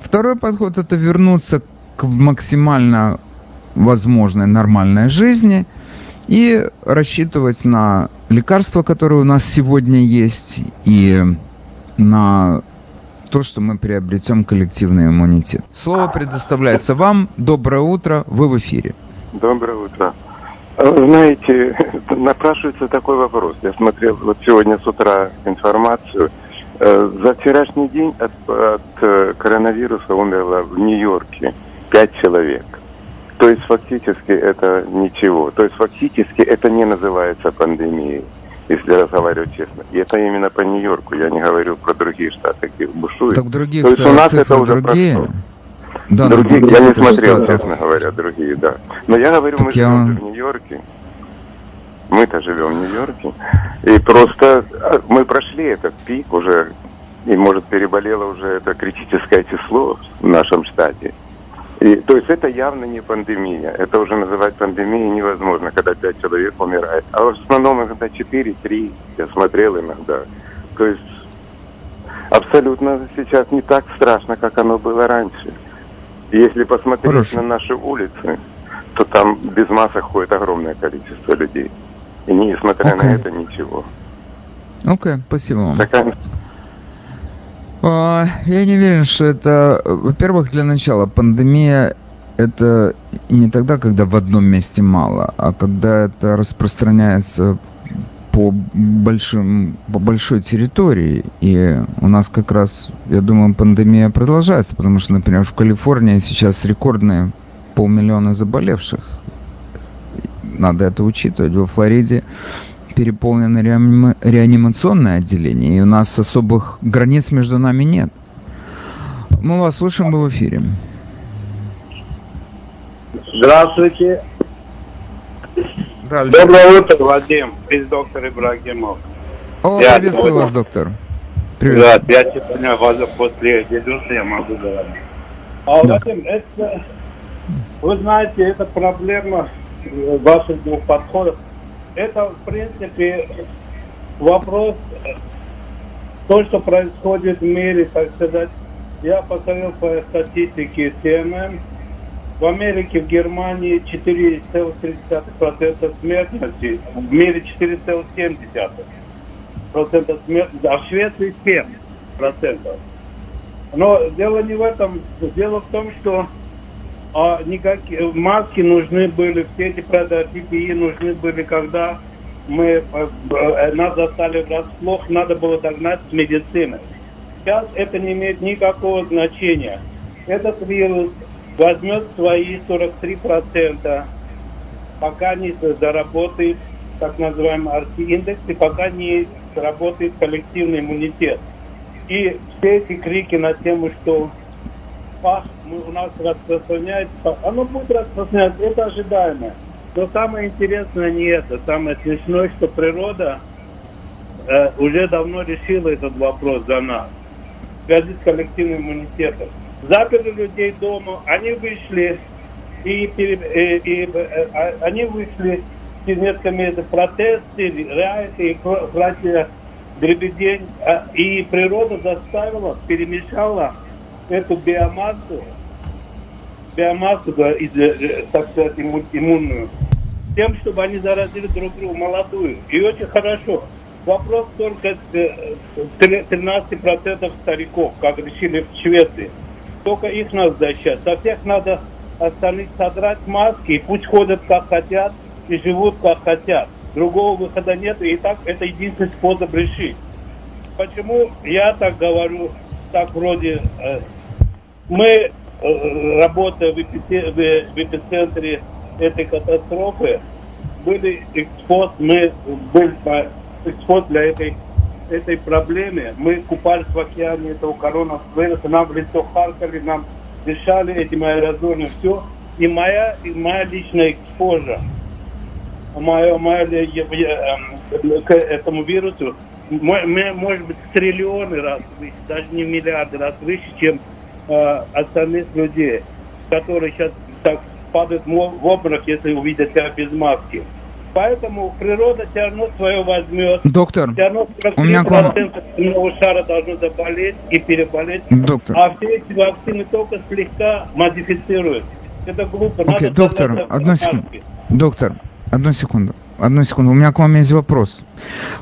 Второй подход – это вернуться к максимально возможной нормальной жизни и рассчитывать на лекарства, которые у нас сегодня есть, и на то, что мы приобретем коллективный иммунитет. Слово предоставляется вам. Доброе утро, вы в эфире. Доброе утро. Знаете, напрашивается такой вопрос. Я смотрел вот сегодня с утра информацию. Э, за вчерашний день от, от э, коронавируса умерло в Нью-Йорке пять человек. То есть фактически это ничего. То есть фактически это не называется пандемией. если разговаривать честно. И это именно по Нью-Йорку, я не говорю про другие штаты, где бушуют. Так других То есть у нас это цифры уже другие. прошло. Да, другие, но я не других смотрел, штатах. честно говоря, другие, да. Но я говорю, Так мы я- живем в Нью-Йорке. Мы-то живем в Нью-Йорке. И просто а, мы прошли этот пик уже, и, может, переболело уже это критическое число в нашем штате. И, то есть это явно не пандемия. Это уже называть пандемией невозможно, когда пять человек умирает. А в основном иногда 4-3, я смотрел иногда. То есть абсолютно сейчас не так страшно, как оно было раньше. Если посмотреть Хорошо. на наши улицы, то там без масок ходит огромное количество людей. И несмотря Окей. на это ничего. Окей, спасибо вам. Такая А, Я не уверен, что это... Во-первых, для начала, пандемия это не тогда, когда в одном месте мало, а когда это распространяется по большим, по большой территории. И у нас как раз, я думаю, пандемия продолжается, потому что, например, в Калифорнии сейчас рекордные полмиллиона заболевших. Надо это учитывать. Во Флориде переполнено реанима- реанимационное отделение, и у нас особых границ между нами нет. Мы вас слышим вы в эфире. Здравствуйте. Да, Доброе утро, Вадим. Из доктор Ибрагимов. О, Я- приветствую вас, доктор. Привет. Да, я сегодня вас после дежурства я могу говорить. А, Да. Вадим, это, вы знаете, это проблема ваших двух подходов. Это, в принципе, вопрос, то, что происходит в мире, так сказать. Я посмотрел по статистике CNN. В Америке, в Германии 4,3% смертности, в мире 4,7% процентов смертности, а в Швеции 7 процентов. Но дело не в этом. Дело в том, что а, никакие маски нужны были, все эти продажи PPE нужны были, когда мы э, э, нас застали врасплох, надо было догнать с медициной. Сейчас это не имеет никакого значения. Этот вирус возьмет свои 43%, пока не заработает так называемый RT-индекс и пока не сработает коллективный иммунитет. И все эти крики на тему, что пах у нас распространяется, оно будет распространяться, это ожидаемо. Но самое интересное не это, самое смешное, что природа э, уже давно решила этот вопрос за нас в связи с коллективным иммунитетом. Заперли людей дома, они вышли, и, пере- и- и, э, а- они вышли несколько месяцев протесты, и про- прочее дребедень, а, и природа заставила, перемешала эту биомассу, биомассу, да, из, э, так сказать, имму- иммунную, тем, чтобы они заразили друг друга, молодую. И очень хорошо. Вопрос только э, тре- 13% стариков, как решили в Швеции. Только их надо защищать. Со всех надо остальных содрать маски, и пусть ходят как хотят и живут как хотят. Другого выхода нет, и так это единственный способ решить. Почему я так говорю, так вроде э, мы, э, работая в, эпице- в- в эпицентре этой катастрофы, были экспоз, мы были по- экспоз для этой, этой проблемы. Мы купались в океане этого коронавируса, нам в лицо харкали, нам дышали этим аэрозолем, все. И моя, и моя личная экспоза, моя, моя, я- я, эм, к этому вирусу, мо- мо- может быть, в триллионы раз выше, даже не в миллиарды раз выше, чем э, остальных людей, которые сейчас так падают в обморок, если увидят тебя без маски. Поэтому природа все равно свое возьмет. Доктор, Все равно У меня к вам- 43% земного шара должно заболеть и переболеть. доктор. А все эти вакцины только слегка модифицируют. Это глупо. Окей, Надо доктор, одну секунду. Доктор, одну секунду. Одну секунду. У меня к вам есть вопрос,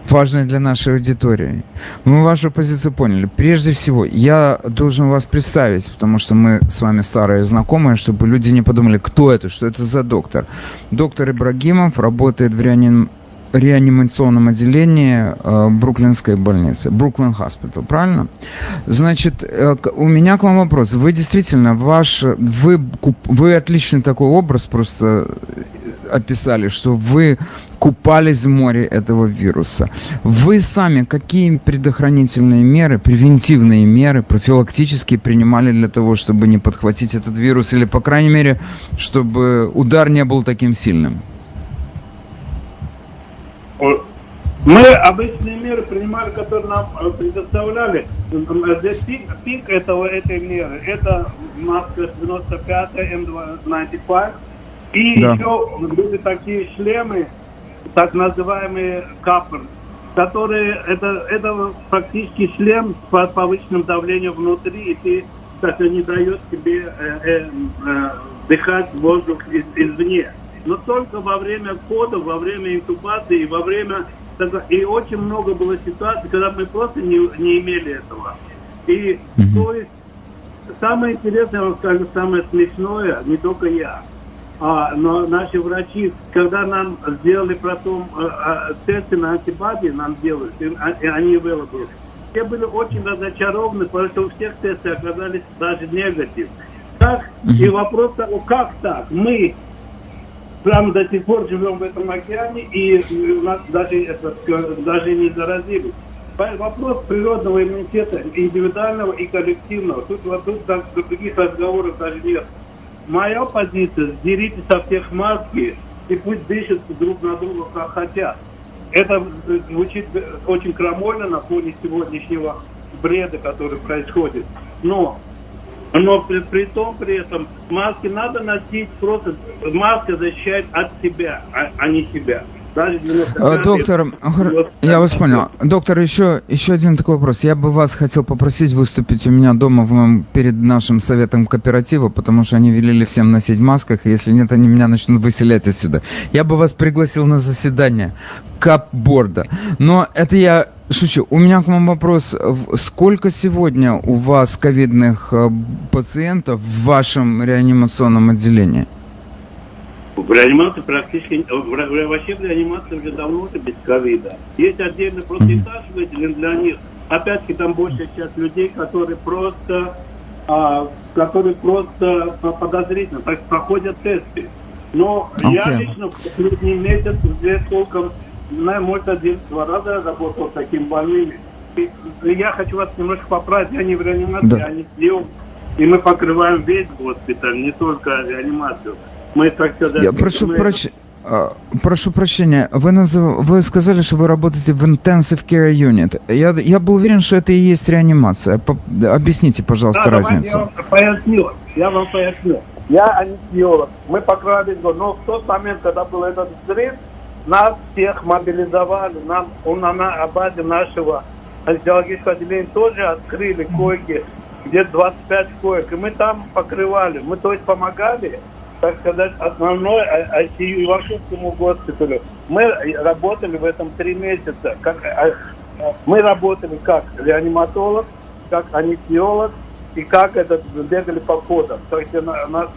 важный для нашей аудитории. Мы вашу позицию поняли. Прежде всего, я должен вас представить, потому что мы с вами старые знакомые, чтобы люди не подумали, кто это, что это за доктор. Доктор Ибрагимов работает в реаним- реанимационном отделении э, Бруклинской больницы, Бруклин Хоспитал, правильно? Значит, э, у меня к вам вопрос. Вы действительно, ваш, вы, вы отличный такой образ просто описали, что вы купались в море этого вируса. Вы сами какие предохранительные меры, превентивные меры, профилактические принимали для того, чтобы не подхватить этот вирус, или, по крайней мере, чтобы удар не был таким сильным? Мы обычные меры принимали, которые нам э, предоставляли. Здесь пик, пик этого, этой меры, это маска 95 М95. И да. еще были такие шлемы, так называемые капр, которые, это, это фактически шлем с повышенным давлением внутри, и ты, так не дает тебе э, э, э, дыхать воздух из, извне но только во время кода, во время инкубации и во время... И очень много было ситуаций, когда мы просто не, не имели этого. И mm-hmm. то есть самое интересное, я вам скажу, самое смешное, не только я, а, но наши врачи, когда нам сделали потом а, а, тесты на антибодии, нам делали, и, а, и они available, все были очень разочарованы, потому что у всех тесты оказались даже негатив. Как. И вопрос того, как так? Мы прямо до сих пор живем в этом океане, и у нас даже, это, даже не заразились. Вопрос природного иммунитета, индивидуального и коллективного, тут, вот, тут других разговоров даже нет. Моя позиция, сдерите со всех маски, и пусть дышат друг на друга как хотят. Это звучит очень крамольно на фоне сегодняшнего бреда, который происходит. Но но при, при том, при этом, маски надо носить просто, маска защищает от себя, а, а не себя. А, доктор, я вас понял. Доктор, еще, еще один такой вопрос. Я бы вас хотел попросить выступить у меня дома в моем, перед нашим советом кооператива, потому что они велели всем носить масках, и если нет, они меня начнут выселять отсюда. Я бы вас пригласил на заседание капборда. Но это я Шучу. У меня к вам вопрос. Сколько сегодня у вас ковидных э, пациентов в вашем реанимационном отделении? В реанимации практически, вообще в реанимации уже давно уже без ковида. Есть отдельный просто mm-hmm. этаж выделен для них. Опять-таки там большая часть людей, которые просто, а, которые просто подозрительно так, проходят тесты. Но okay. я лично в последний месяц уже толком на может, один-два раза работал с таким больным. И я хочу вас немножко поправить, я не в реанимации, да. я не сделал. И мы покрываем весь госпиталь, не только реанимацию. Мы, так сказать... Я прошу мы... прощения. Прошу прощения, вы, назов... вы сказали, что вы работаете в Intensive Care Unit. Я, я был уверен, что это и есть реанимация. По... Объясните, пожалуйста, да, разницу. Я вам поясню. Я вам поясню. Я анестезиолог. Мы покрывали, но в тот момент, когда был этот взрыв, нас всех мобилизовали. Нам, он, на, на базе нашего анестезиологического отделения тоже открыли койки, где-то 25 коек. И мы там покрывали. Мы, то есть, помогали, так сказать, основной ICU Ивашевскому госпиталю. Мы работали в этом три месяца. Как, а, мы работали как реаниматолог, как анестезиолог и как этот бегали по кодам. То есть у нас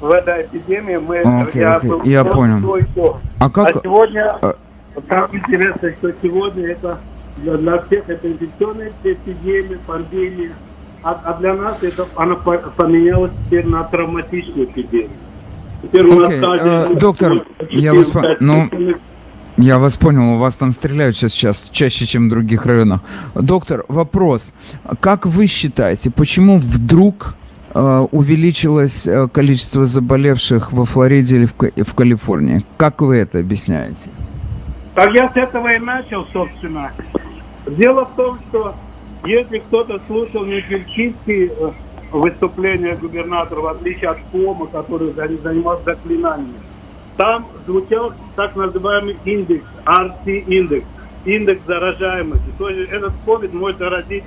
в этой эпидемии мы... Okay, я, okay. Был, я понял. То, то. А, как... а сегодня, а... так интересно, что сегодня это для, для всех это инфекционная эпидемия, пандемия, а, а для нас это она поменялась теперь на травматичную эпидемию. Теперь okay. у нас каждый... Uh, доктор, я вас, ну, я вас понял, у вас там стреляют сейчас, сейчас чаще, чем в других районах. Доктор, вопрос. Как вы считаете, почему вдруг Э, увеличилось э, количество заболевших во Флориде или в Калифорнии. Как вы это объясняете? Так я с этого и начал, собственно. Дело в том, что если кто-то слушал Медведчинские э, выступления губернатора, в отличие от ФОМа, который занимался заклинаниями, там звучал так называемый индекс, RT-индекс, индекс заражаемости. То есть этот COVID может заразить,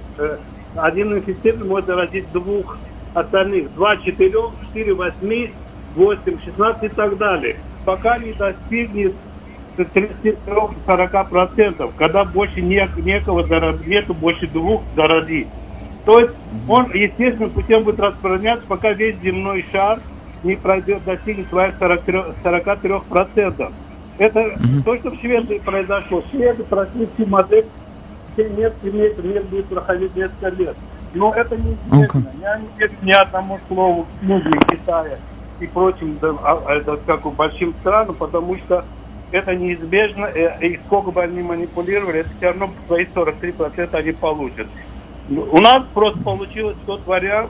один инфицированный может заразить двух остальных 2 4, 4 8, 8, 16 и так далее. Пока не достигнет 33-40%, когда больше не, некого заразить, нету больше двух заразить. То есть он естественным путем будет распространяться, пока весь земной шар не пройдет, достигнет своих 43%. Это угу. то, что в Швеции произошло. Шведы прошли всю модель, 7 лет, 7 лет, мир будет проходить несколько лет. Но это неизвестно. Okay. Я не верю ни одному слову книги Китая и прочим, да, а, это, как у большим странам, потому что это неизбежно, э, и сколько бы они манипулировали, это все равно свои 43% они получат. У нас просто получилось тот вариант,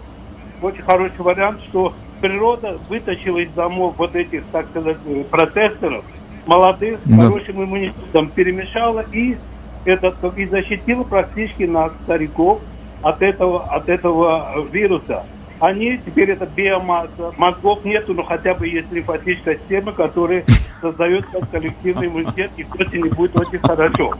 очень хороший вариант, что природа вытащила из домов вот этих, так сказать, протесторов, молодых, с хорошим иммунитетом, перемешала и, этот, и защитила практически нас, стариков, от этого, от этого вируса. Они, теперь это биомасса, мозгов нету, но хотя бы есть лимфатическая система, которая создает коллективный иммунитет, и кости не будет очень хорошо.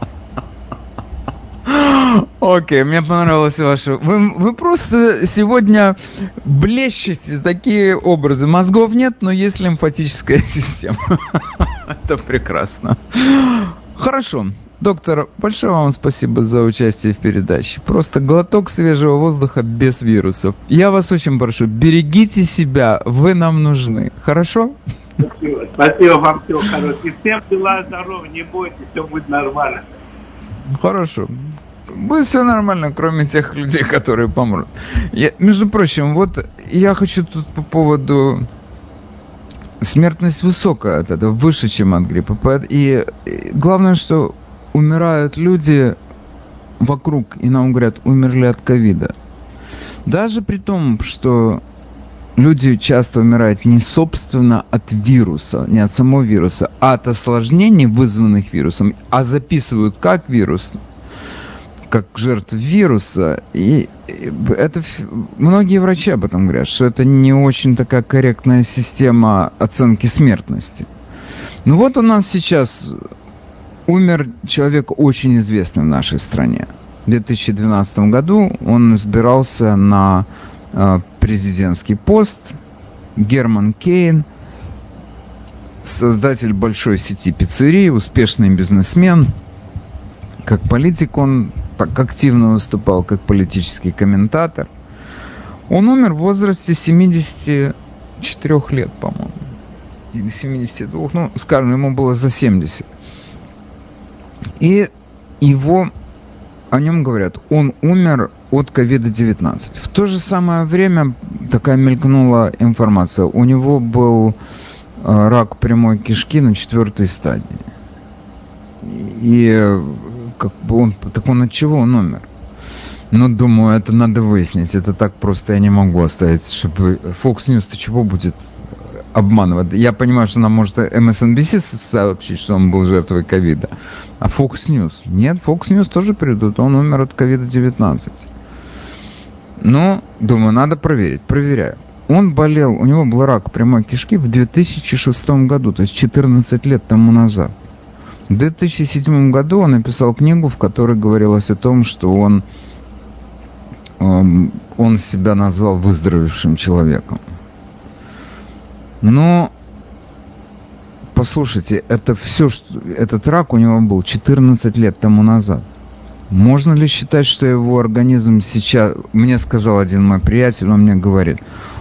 Окей, okay, мне понравилось ваше. Вы, вы просто сегодня блещете такие образы. Мозгов нет, но есть лимфатическая система. Это прекрасно. Хорошо. Доктор, большое вам спасибо за участие в передаче. Просто глоток свежего воздуха без вирусов. Я вас очень прошу, берегите себя, вы нам нужны. Хорошо? Спасибо, спасибо вам, всего хорошего. И всем дела здоровья, не бойтесь, все будет нормально. Хорошо. Будет все нормально, кроме тех людей, которые помрут. Я, между прочим, вот я хочу тут по поводу смертность высокая от этого, выше, чем от гриппа. И, и главное, что умирают люди вокруг, и нам говорят, умерли от ковида. Даже при том, что люди часто умирают не собственно от вируса, не от самого вируса, а от осложнений, вызванных вирусом, а записывают как вирус, как жертв вируса. И это многие врачи об этом говорят, что это не очень такая корректная система оценки смертности. Ну вот у нас сейчас умер человек очень известный в нашей стране. В 2012 году он избирался на э, президентский пост. Герман Кейн, создатель большой сети пиццерий, успешный бизнесмен. Как политик он так активно выступал, как политический комментатор. Он умер в возрасте 74 лет, по-моему. Или 72, ну, скажем, ему было за 70. И его, о нем говорят, он умер от COVID-19. В то же самое время такая мелькнула информация. У него был э, рак прямой кишки на четвертой стадии. И как бы он, так он от чего он умер? Ну, думаю, это надо выяснить. Это так просто я не могу оставить, чтобы Fox News-то чего будет обманывать. Я понимаю, что нам может MSNBC сообщить, что он был жертвой ковида. А Fox News? Нет, Fox News тоже придут. Он умер от ковида-19. Но, думаю, надо проверить. Проверяю. Он болел, у него был рак прямой кишки в 2006 году, то есть 14 лет тому назад. В 2007 году он написал книгу, в которой говорилось о том, что он, эм, он себя назвал выздоровевшим человеком. Но, послушайте, это все, что, этот рак у него был 14 лет тому назад. Можно ли считать, что его организм сейчас... Мне сказал один мой приятель, он мне говорит,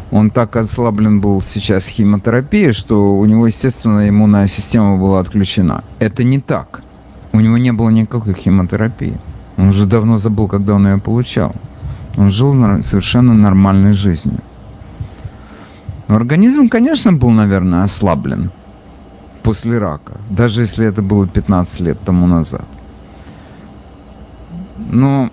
он так ослаблен был сейчас химиотерапией, что у него, естественно, иммунная система была отключена. Это не так. У него не было никакой химиотерапии. Он уже давно забыл, когда он ее получал. Он жил совершенно нормальной жизнью. Но организм, конечно, был, наверное, ослаблен после рака, даже если это было 15 лет тому назад. Но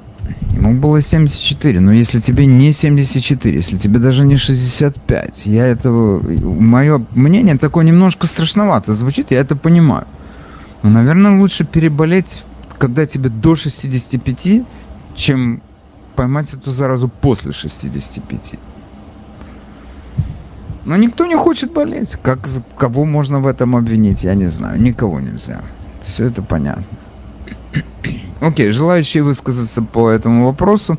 ему было 74, но если тебе не 74, если тебе даже не 65, я этого, мое мнение такое немножко страшновато звучит, я это понимаю. Но, наверное, лучше переболеть, когда тебе до 65, чем поймать эту заразу после 65. Но никто не хочет болеть. Как, кого можно в этом обвинить, я не знаю. Никого нельзя. Все это понятно. Окей, okay, желающие высказаться по этому вопросу,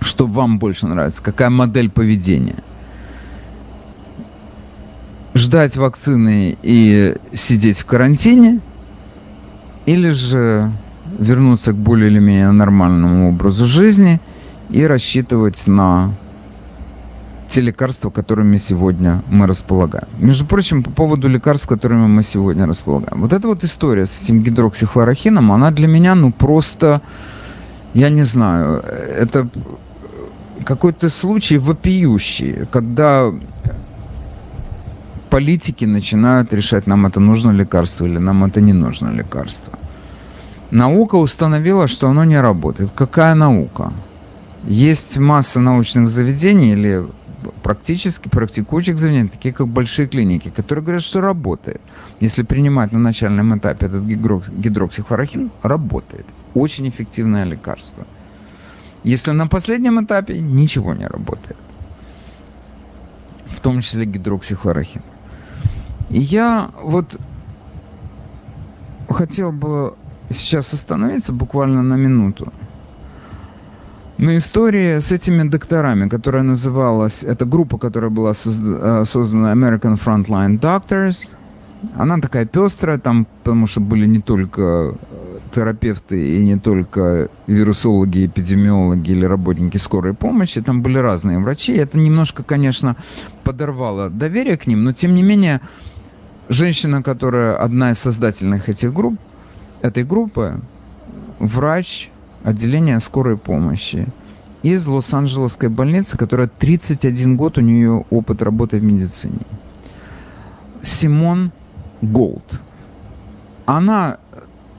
что вам больше нравится, какая модель поведения? Ждать вакцины и сидеть в карантине, или же вернуться к более или менее нормальному образу жизни и рассчитывать на те лекарства, которыми сегодня мы располагаем. Между прочим, по поводу лекарств, которыми мы сегодня располагаем. Вот эта вот история с этим гидроксихлорохином, она для меня, ну, просто, я не знаю, это какой-то случай вопиющий, когда политики начинают решать, нам это нужно лекарство или нам это не нужно лекарство. Наука установила, что оно не работает. Какая наука? Есть масса научных заведений или практически практикующих заведений, такие как большие клиники, которые говорят, что работает. Если принимать на начальном этапе этот гидроксихлорохин, работает. Очень эффективное лекарство. Если на последнем этапе, ничего не работает. В том числе гидроксихлорохин. И я вот хотел бы сейчас остановиться буквально на минуту на истории с этими докторами, которая называлась, это группа, которая была э, создана American Frontline Doctors, она такая пестрая, там, потому что были не только э, терапевты и не только вирусологи, эпидемиологи или работники скорой помощи, там были разные врачи. Это немножко, конечно, подорвало доверие к ним, но тем не менее, женщина, которая одна из создательных этих групп, этой группы, врач, отделения скорой помощи из Лос-Анджелесской больницы, которая 31 год у нее опыт работы в медицине. Симон Голд. Она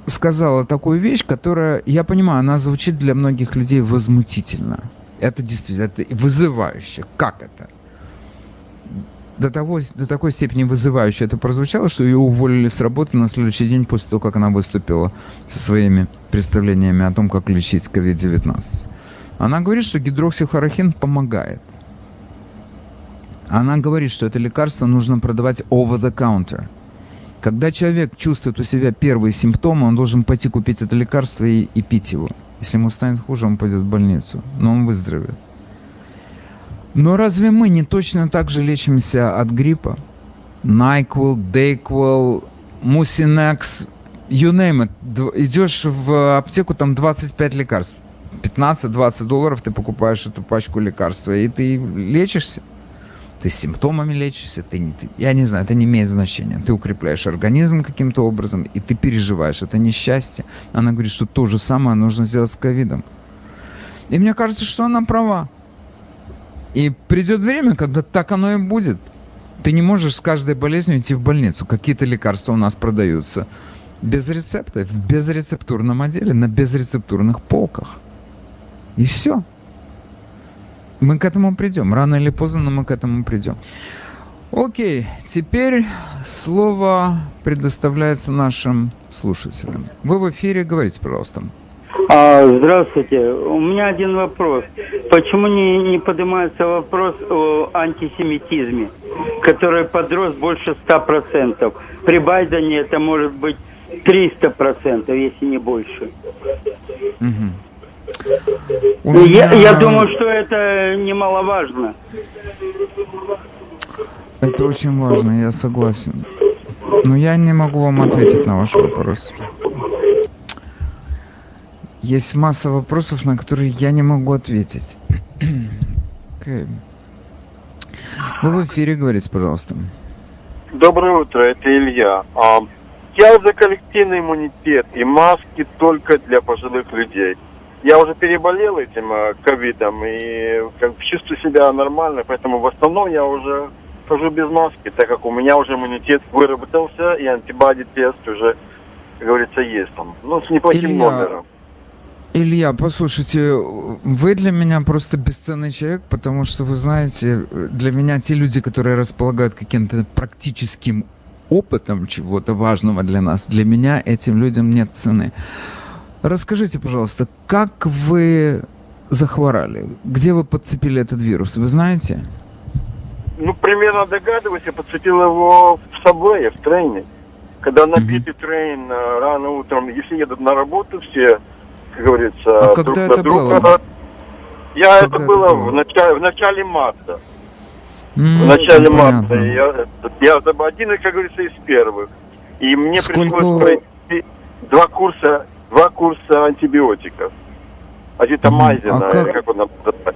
сказала такую вещь, которая, я понимаю, она звучит для многих людей возмутительно. Это действительно это вызывающе. Как это? До, того, до такой степени вызывающе это прозвучало, что ее уволили с работы на следующий день после того, как она выступила со своими представлениями о том, как лечить COVID-19. Она говорит, что гидроксихлорохин помогает. Она говорит, что это лекарство нужно продавать over the counter. Когда человек чувствует у себя первые симптомы, он должен пойти купить это лекарство и, и пить его. Если ему станет хуже, он пойдет в больницу, но он выздоровеет. Но разве мы не точно так же лечимся от гриппа? NyQuil, DayQuil, Mucinex, you name it. Идешь в аптеку, там 25 лекарств. 15-20 долларов ты покупаешь эту пачку лекарства, и ты лечишься. Ты с симптомами лечишься, ты, я не знаю, это не имеет значения. Ты укрепляешь организм каким-то образом, и ты переживаешь это несчастье. Она говорит, что то же самое нужно сделать с ковидом. И мне кажется, что она права. И придет время, когда так оно и будет. Ты не можешь с каждой болезнью идти в больницу. Какие-то лекарства у нас продаются без рецепта, в безрецептурном отделе, на безрецептурных полках. И все. Мы к этому придем. Рано или поздно, но мы к этому придем. Окей, теперь слово предоставляется нашим слушателям. Вы в эфире, говорите, пожалуйста. А, здравствуйте. У меня один вопрос. Почему не, не поднимается вопрос о антисемитизме, который подрос больше 100%? При Байдене это может быть 300%, если не больше. Угу. Я, я думаю, что это немаловажно. Это очень важно, я согласен. Но я не могу вам ответить на ваш вопрос. Есть масса вопросов, на которые я не могу ответить. okay. Вы в эфире говорите, пожалуйста. Доброе утро, это Илья. А, я за коллективный иммунитет и маски только для пожилых людей. Я уже переболел этим а, ковидом и как, чувствую себя нормально, поэтому в основном я уже хожу без маски, так как у меня уже иммунитет выработался и антибоди-тест уже, как говорится, есть там. Ну, с неплохим Илья, номером. Илья, послушайте, вы для меня просто бесценный человек, потому что, вы знаете, для меня те люди, которые располагают каким-то практическим опытом чего-то важного для нас, для меня этим людям нет цены. Расскажите, пожалуйста, как вы захворали? Где вы подцепили этот вирус? Вы знаете? Ну, примерно догадываюсь, я подцепил его в собой, в трейне. Когда набитый mm-hmm. трейн э, рано утром, если едут на работу все, как говорится, а друг когда на это друга. Было? Я когда это было, было? В, начале, в начале марта. Mm, в начале марта. Я, я один, как говорится, из первых. И мне Сколько... пришлось пройти два курса, два курса антибиотиков. Азитомайзина, а как... как он называется.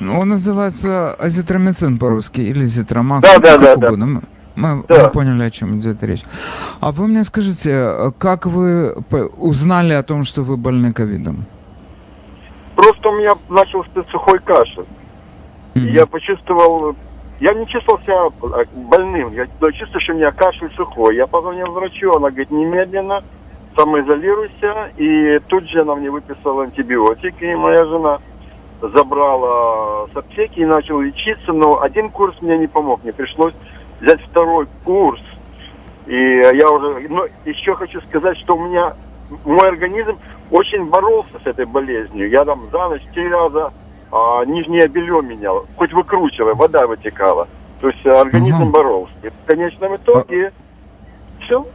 Ну, Он называется азитромицин по-русски или зитромак. Да, да, да, да. угодно. Мы, мы- Да. мы поняли, о чем идет речь. А вы мне скажите, как вы узнали о том, что вы больны ковидом? Просто у меня начался сухой кашель. Мгм. Я почувствовал, я не чувствовал себя э, больным, я но чувствую, что у меня кашель сухой. Я позвонил врачу, она говорит, немедленно самоизолируйся. И тут же она мне выписала антибиотики, и моя жена забрала с аптеки и начал лечиться, но один курс мне не помог, мне пришлось взять второй курс. И я уже, но еще хочу сказать, что у меня мой организм очень боролся с этой болезнью. Я там за ночь три раза а, нижнее белье менял, хоть выкручивая, вода вытекала. То есть а, организм Ага. боролся. И в конечном итоге все,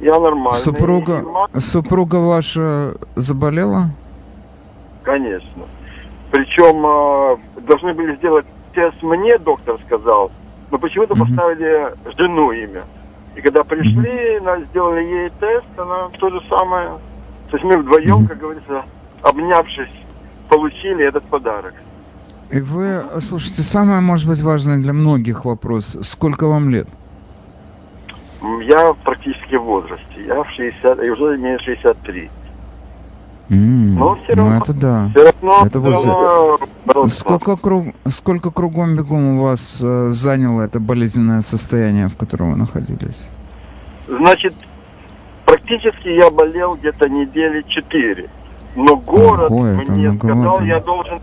я нормальный. Супруга, И супруга ваша заболела? Конечно. Причем э, должны были сделать тест мне, доктор сказал, но почему-то Мгм. поставили жену имя. И когда пришли, на- сделали ей тест, она то же самое. То есть мы вдвоем, Мгм. как говорится, обнявшись, получили этот подарок. И вы, слушайте, самое, может быть, важное для многих вопрос. Сколько вам лет? Я практически в возрасте. Я в 60, и уже имею 63. М, Но все ну, равно, это да. все равно, Это все равно бороться. Сколько, круг, сколько кругом бегом у вас э, заняло это болезненное состояние, в котором вы находились? Значит, практически я болел где-то недели четыре. Но город Ого, мне сказал, я должен,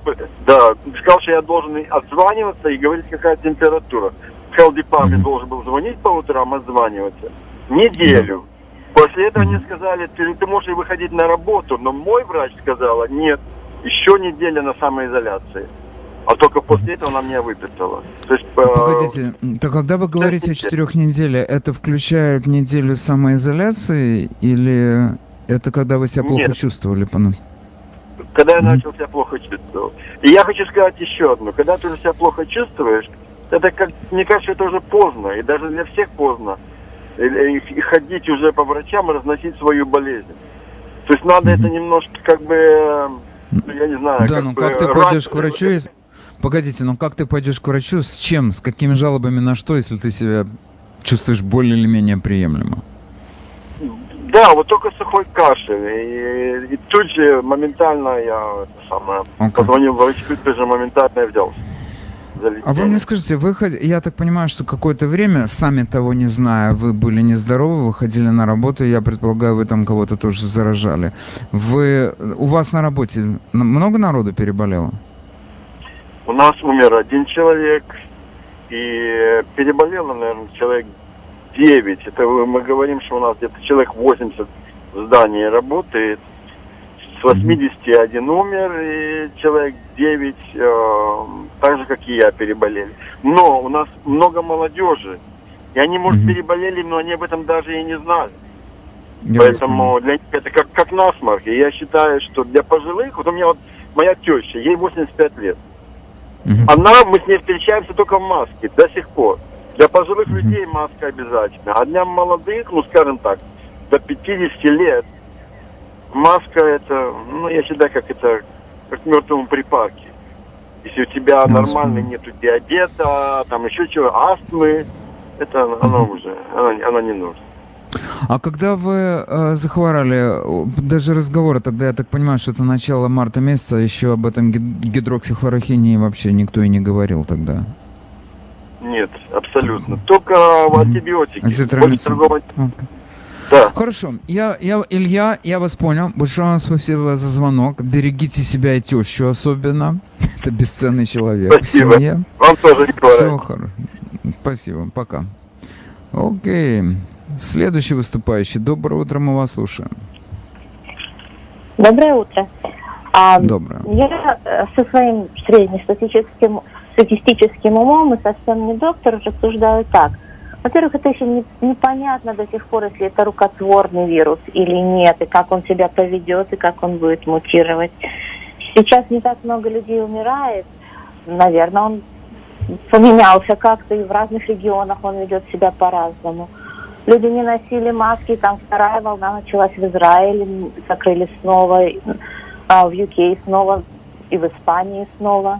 да, сказал, что я должен отзваниваться и говорить, какая температура. Health Department Мгм. должен был звонить по утрам, отзваниваться. Неделю. После этого мне сказали, ты, ты можешь выходить на работу, но мой врач сказала, нет, еще неделя на самоизоляции. А только после этого она меня выписала. То есть, э, Погодите, то когда вы говорите о четырех неделях, это включает неделю самоизоляции или это когда вы себя плохо Нет. чувствовали? когда я Мгм. начал себя плохо чувствовать. И я хочу сказать еще одно. Когда ты уже себя плохо чувствуешь, это как, мне кажется, это уже поздно, и даже для всех поздно. И, и- и ходить уже по врачам и разносить свою болезнь. То есть надо Мгм. это немножко как бы, э, ну, я не знаю, Да, как ну бы как ты раз- пойдешь к врачу, если... Погодите, ну как ты пойдешь к врачу, с чем, с какими жалобами на что, если ты себя чувствуешь более или менее приемлемо? Да, вот только сухой кашель. И, и тут же моментально я это самое, Окей. позвонил врачу, тут же моментально я взялся. За А вы мне скажите, вы, я так понимаю, что какое-то время, сами того не зная, вы были нездоровы, вы ходили на работу, я предполагаю, вы там кого-то тоже заражали. Вы, у вас на работе много народу переболело? У нас умер один человек, и переболело, наверное, человек 9. Это мы говорим, что у нас где-то человек 80 в здании работает. С 80 один умер, и человек 9, э, так же, как и я, переболели. Но у нас много молодежи. И они, может, Мгм. переболели, но они об этом даже и не знали. Я Поэтому для них это как, как насморк. И я считаю, что для пожилых, вот у меня вот моя теща, ей 85 лет. Мгм. Она, мы с ней встречаемся только в маске до сих пор. Для пожилых Мгм. людей маска обязательно. А для молодых, ну скажем так, до 50 лет, маска это, ну я считаю, как это, как к мертвому припарке. Если у тебя нормально нету диабета, там еще чего, астмы, это оно уже, оно, оно не нужно. А когда вы э, захворали, даже разговоры тогда, я так понимаю, что это начало марта месяца, еще об этом гид- гидроксихлорохинии вообще никто и не говорил тогда. Нет, абсолютно. Только антибиотики. Больше другого-. Да. Хорошо, я, я, Илья, я вас понял. Большое вам спасибо за звонок. Берегите себя и тещу особенно. Это бесценный человек Спасибо. в семье. Вам тоже не Всего хорошего. Спасибо, пока. Окей. Следующий выступающий. Доброе утро, мы вас слушаем. Доброе утро. А, Доброе. Я э, со своим среднестатистическим статистическим умом и совсем не доктор рассуждаю так. Во-первых, это еще не- непонятно до сих пор, если это рукотворный вирус или нет, и как он себя поведет, и как он будет мутировать. Сейчас не так много людей умирает. Наверное, он поменялся как-то, и в разных регионах он ведет себя по-разному. Люди не носили маски, там вторая волна началась в Израиле, закрыли снова, а в UK снова, и в Испании снова.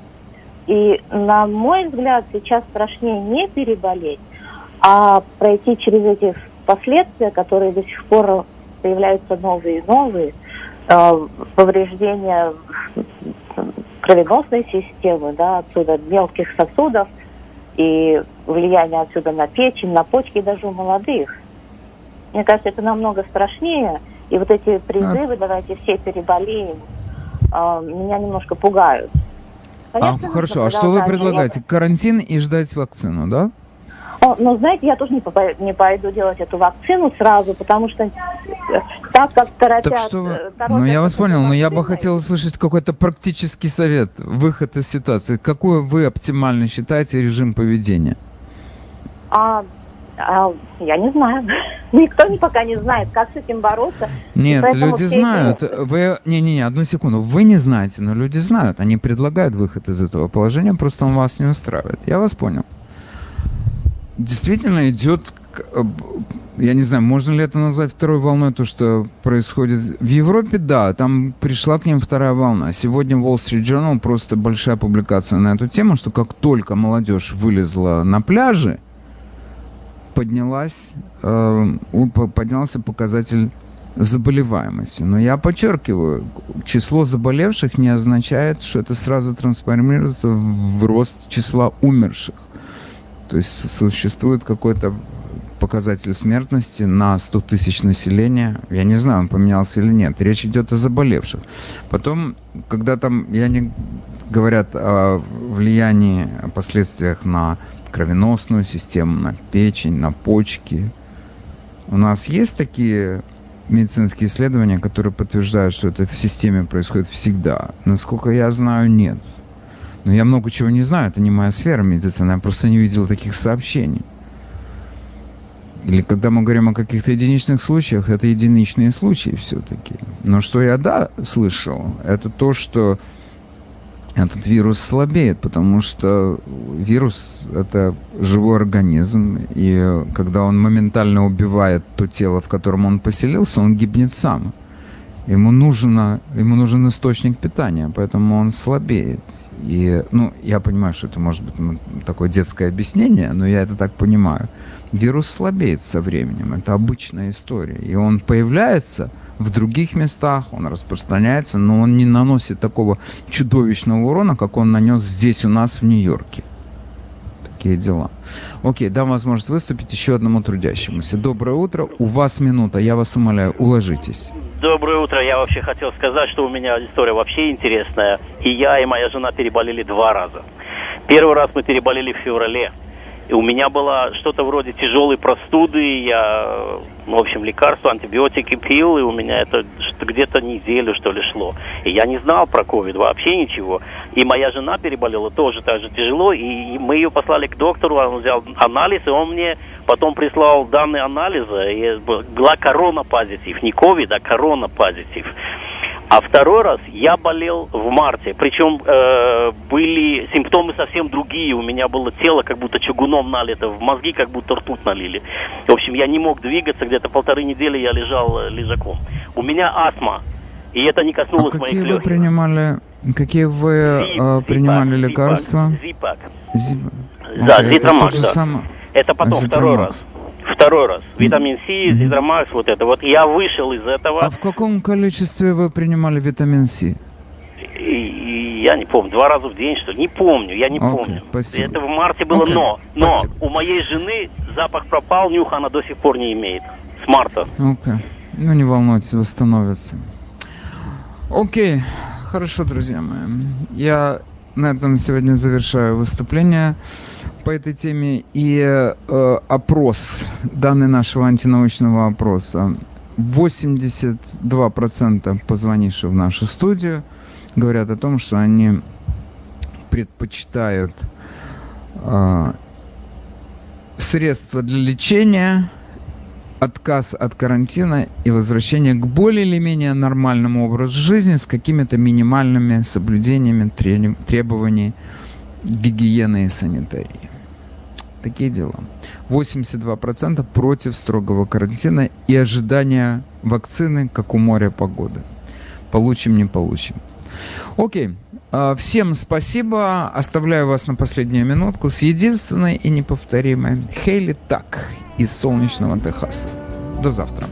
И, на мой взгляд, сейчас страшнее не переболеть, а пройти через эти последствия, которые до сих пор появляются новые и новые, э, повреждения кровеносной системы, да, отсюда мелких сосудов и влияние отсюда на печень, на почки даже у молодых. Мне кажется, это намного страшнее. И вот эти призывы, давайте все переболеем, э, меня немножко пугают. Конечно, а, хорошо, а что вы предлагаете? Карантин и ждать вакцину, да? Но, но знаете, я тоже не, попой, не пойду делать эту вакцину сразу, потому что э, так как торопят... Так что вы... Ну, я вас понял, но я бы хотел услышать какой-то практический совет, выход из ситуации. Какой вы оптимально считаете режим поведения? А, а, я не знаю. Никто не пока не знает, как с этим бороться. Нет, люди знают. Эти... Вы, не-не-не, одну секунду. Вы не знаете, но люди знают. Они предлагают выход из этого положения, просто он вас не устраивает. Я вас понял действительно идет, э, я не знаю, можно ли это назвать второй волной, то, что происходит в Европе, да, там пришла к ним вторая волна. Сегодня Wall Street Journal просто большая публикация на эту тему, что как только молодежь вылезла на пляжи, поднялась, э, поднялся показатель заболеваемости. Но я подчеркиваю, число заболевших не означает, что это сразу трансформируется в рост числа умерших. То есть существует какой-то показатель смертности на 100 тысяч населения. Я не знаю, он поменялся или нет. Речь идет о заболевших. Потом, когда там, я не говорят о влиянии, о последствиях на кровеносную систему, на печень, на почки. У нас есть такие медицинские исследования, которые подтверждают, что это в системе происходит всегда. Насколько я знаю, нет. Но я много чего не знаю, это не моя сфера медицины, я просто не видел таких сообщений. Или когда мы говорим о каких-то единичных случаях, это единичные случаи все-таки. Но что я, да, слышал, это то, что этот вирус слабеет, потому что вирус – это живой организм, и когда он моментально убивает то тело, в котором он поселился, он гибнет сам. Ему, нужно, ему нужен источник питания, поэтому он слабеет. И, ну, я понимаю, что это может быть ну, такое детское объяснение, но я это так понимаю. Вирус слабеет со временем, это обычная история. И он появляется в других местах, он распространяется, но он не наносит такого чудовищного урона, как он нанес здесь у нас в Нью-Йорке. Такие дела. Окей, дам возможность выступить еще одному трудящемуся. Доброе утро, у вас минута, я вас умоляю, уложитесь. Доброе утро, я вообще хотел сказать, что у меня история вообще интересная. И я, и моя жена переболели два раза. Первый раз мы переболели в феврале. И у меня было что-то вроде тяжелой простуды, я, в общем, лекарства, антибиотики пил, и у меня это где-то неделю, что ли, шло. И я не знал про ковид вообще ничего. И моя жена переболела тоже так же тяжело, и мы ее послали к доктору, он взял анализ, и он мне потом прислал данные анализа, и была корона позитив, не ковид, а корона позитив. А второй раз я болел в марте. Причем э, были симптомы совсем другие. У меня было тело как будто чугуном налито, в мозги как будто ртуть налили. В общем, я не мог двигаться. Где-то полторы недели я лежал э, лежаком. У меня астма. И это не коснулось а моих какие вы принимали, какие вы Зип, э, принимали зипак, лекарства? Зипак. Зип... Да, okay, Зитромак, да. Само... Это потом Зитромак. второй раз. Второй раз. Витамин С. Зидромакс, вот это. Вот я вышел из этого. А в каком количестве вы принимали витамин С? И, и, я не помню, два раза в день, что ли? Не помню, я не okay, помню. Спасибо. Это в марте было, okay, но, но спасибо. у моей жены запах пропал, нюх она до сих пор не имеет. С марта. Okay. Ну, не волнуйтесь, восстановится. Окей. Okay. Хорошо, друзья мои. Я на этом сегодня завершаю выступление по этой теме и э, опрос, данные нашего антинаучного опроса. 82% позвонивших в нашу студию говорят о том, что они предпочитают э, средства для лечения, отказ от карантина и возвращение к более или менее нормальному образу жизни с какими-то минимальными соблюдениями требований гигиены и санитарии. Такие дела. 82% против строгого карантина и ожидания вакцины, как у моря погоды. Получим, не получим. Окей. А, Всем спасибо. Оставляю вас на последнюю минутку с единственной и неповторимой Хейли Так из солнечного Техаса. До завтра.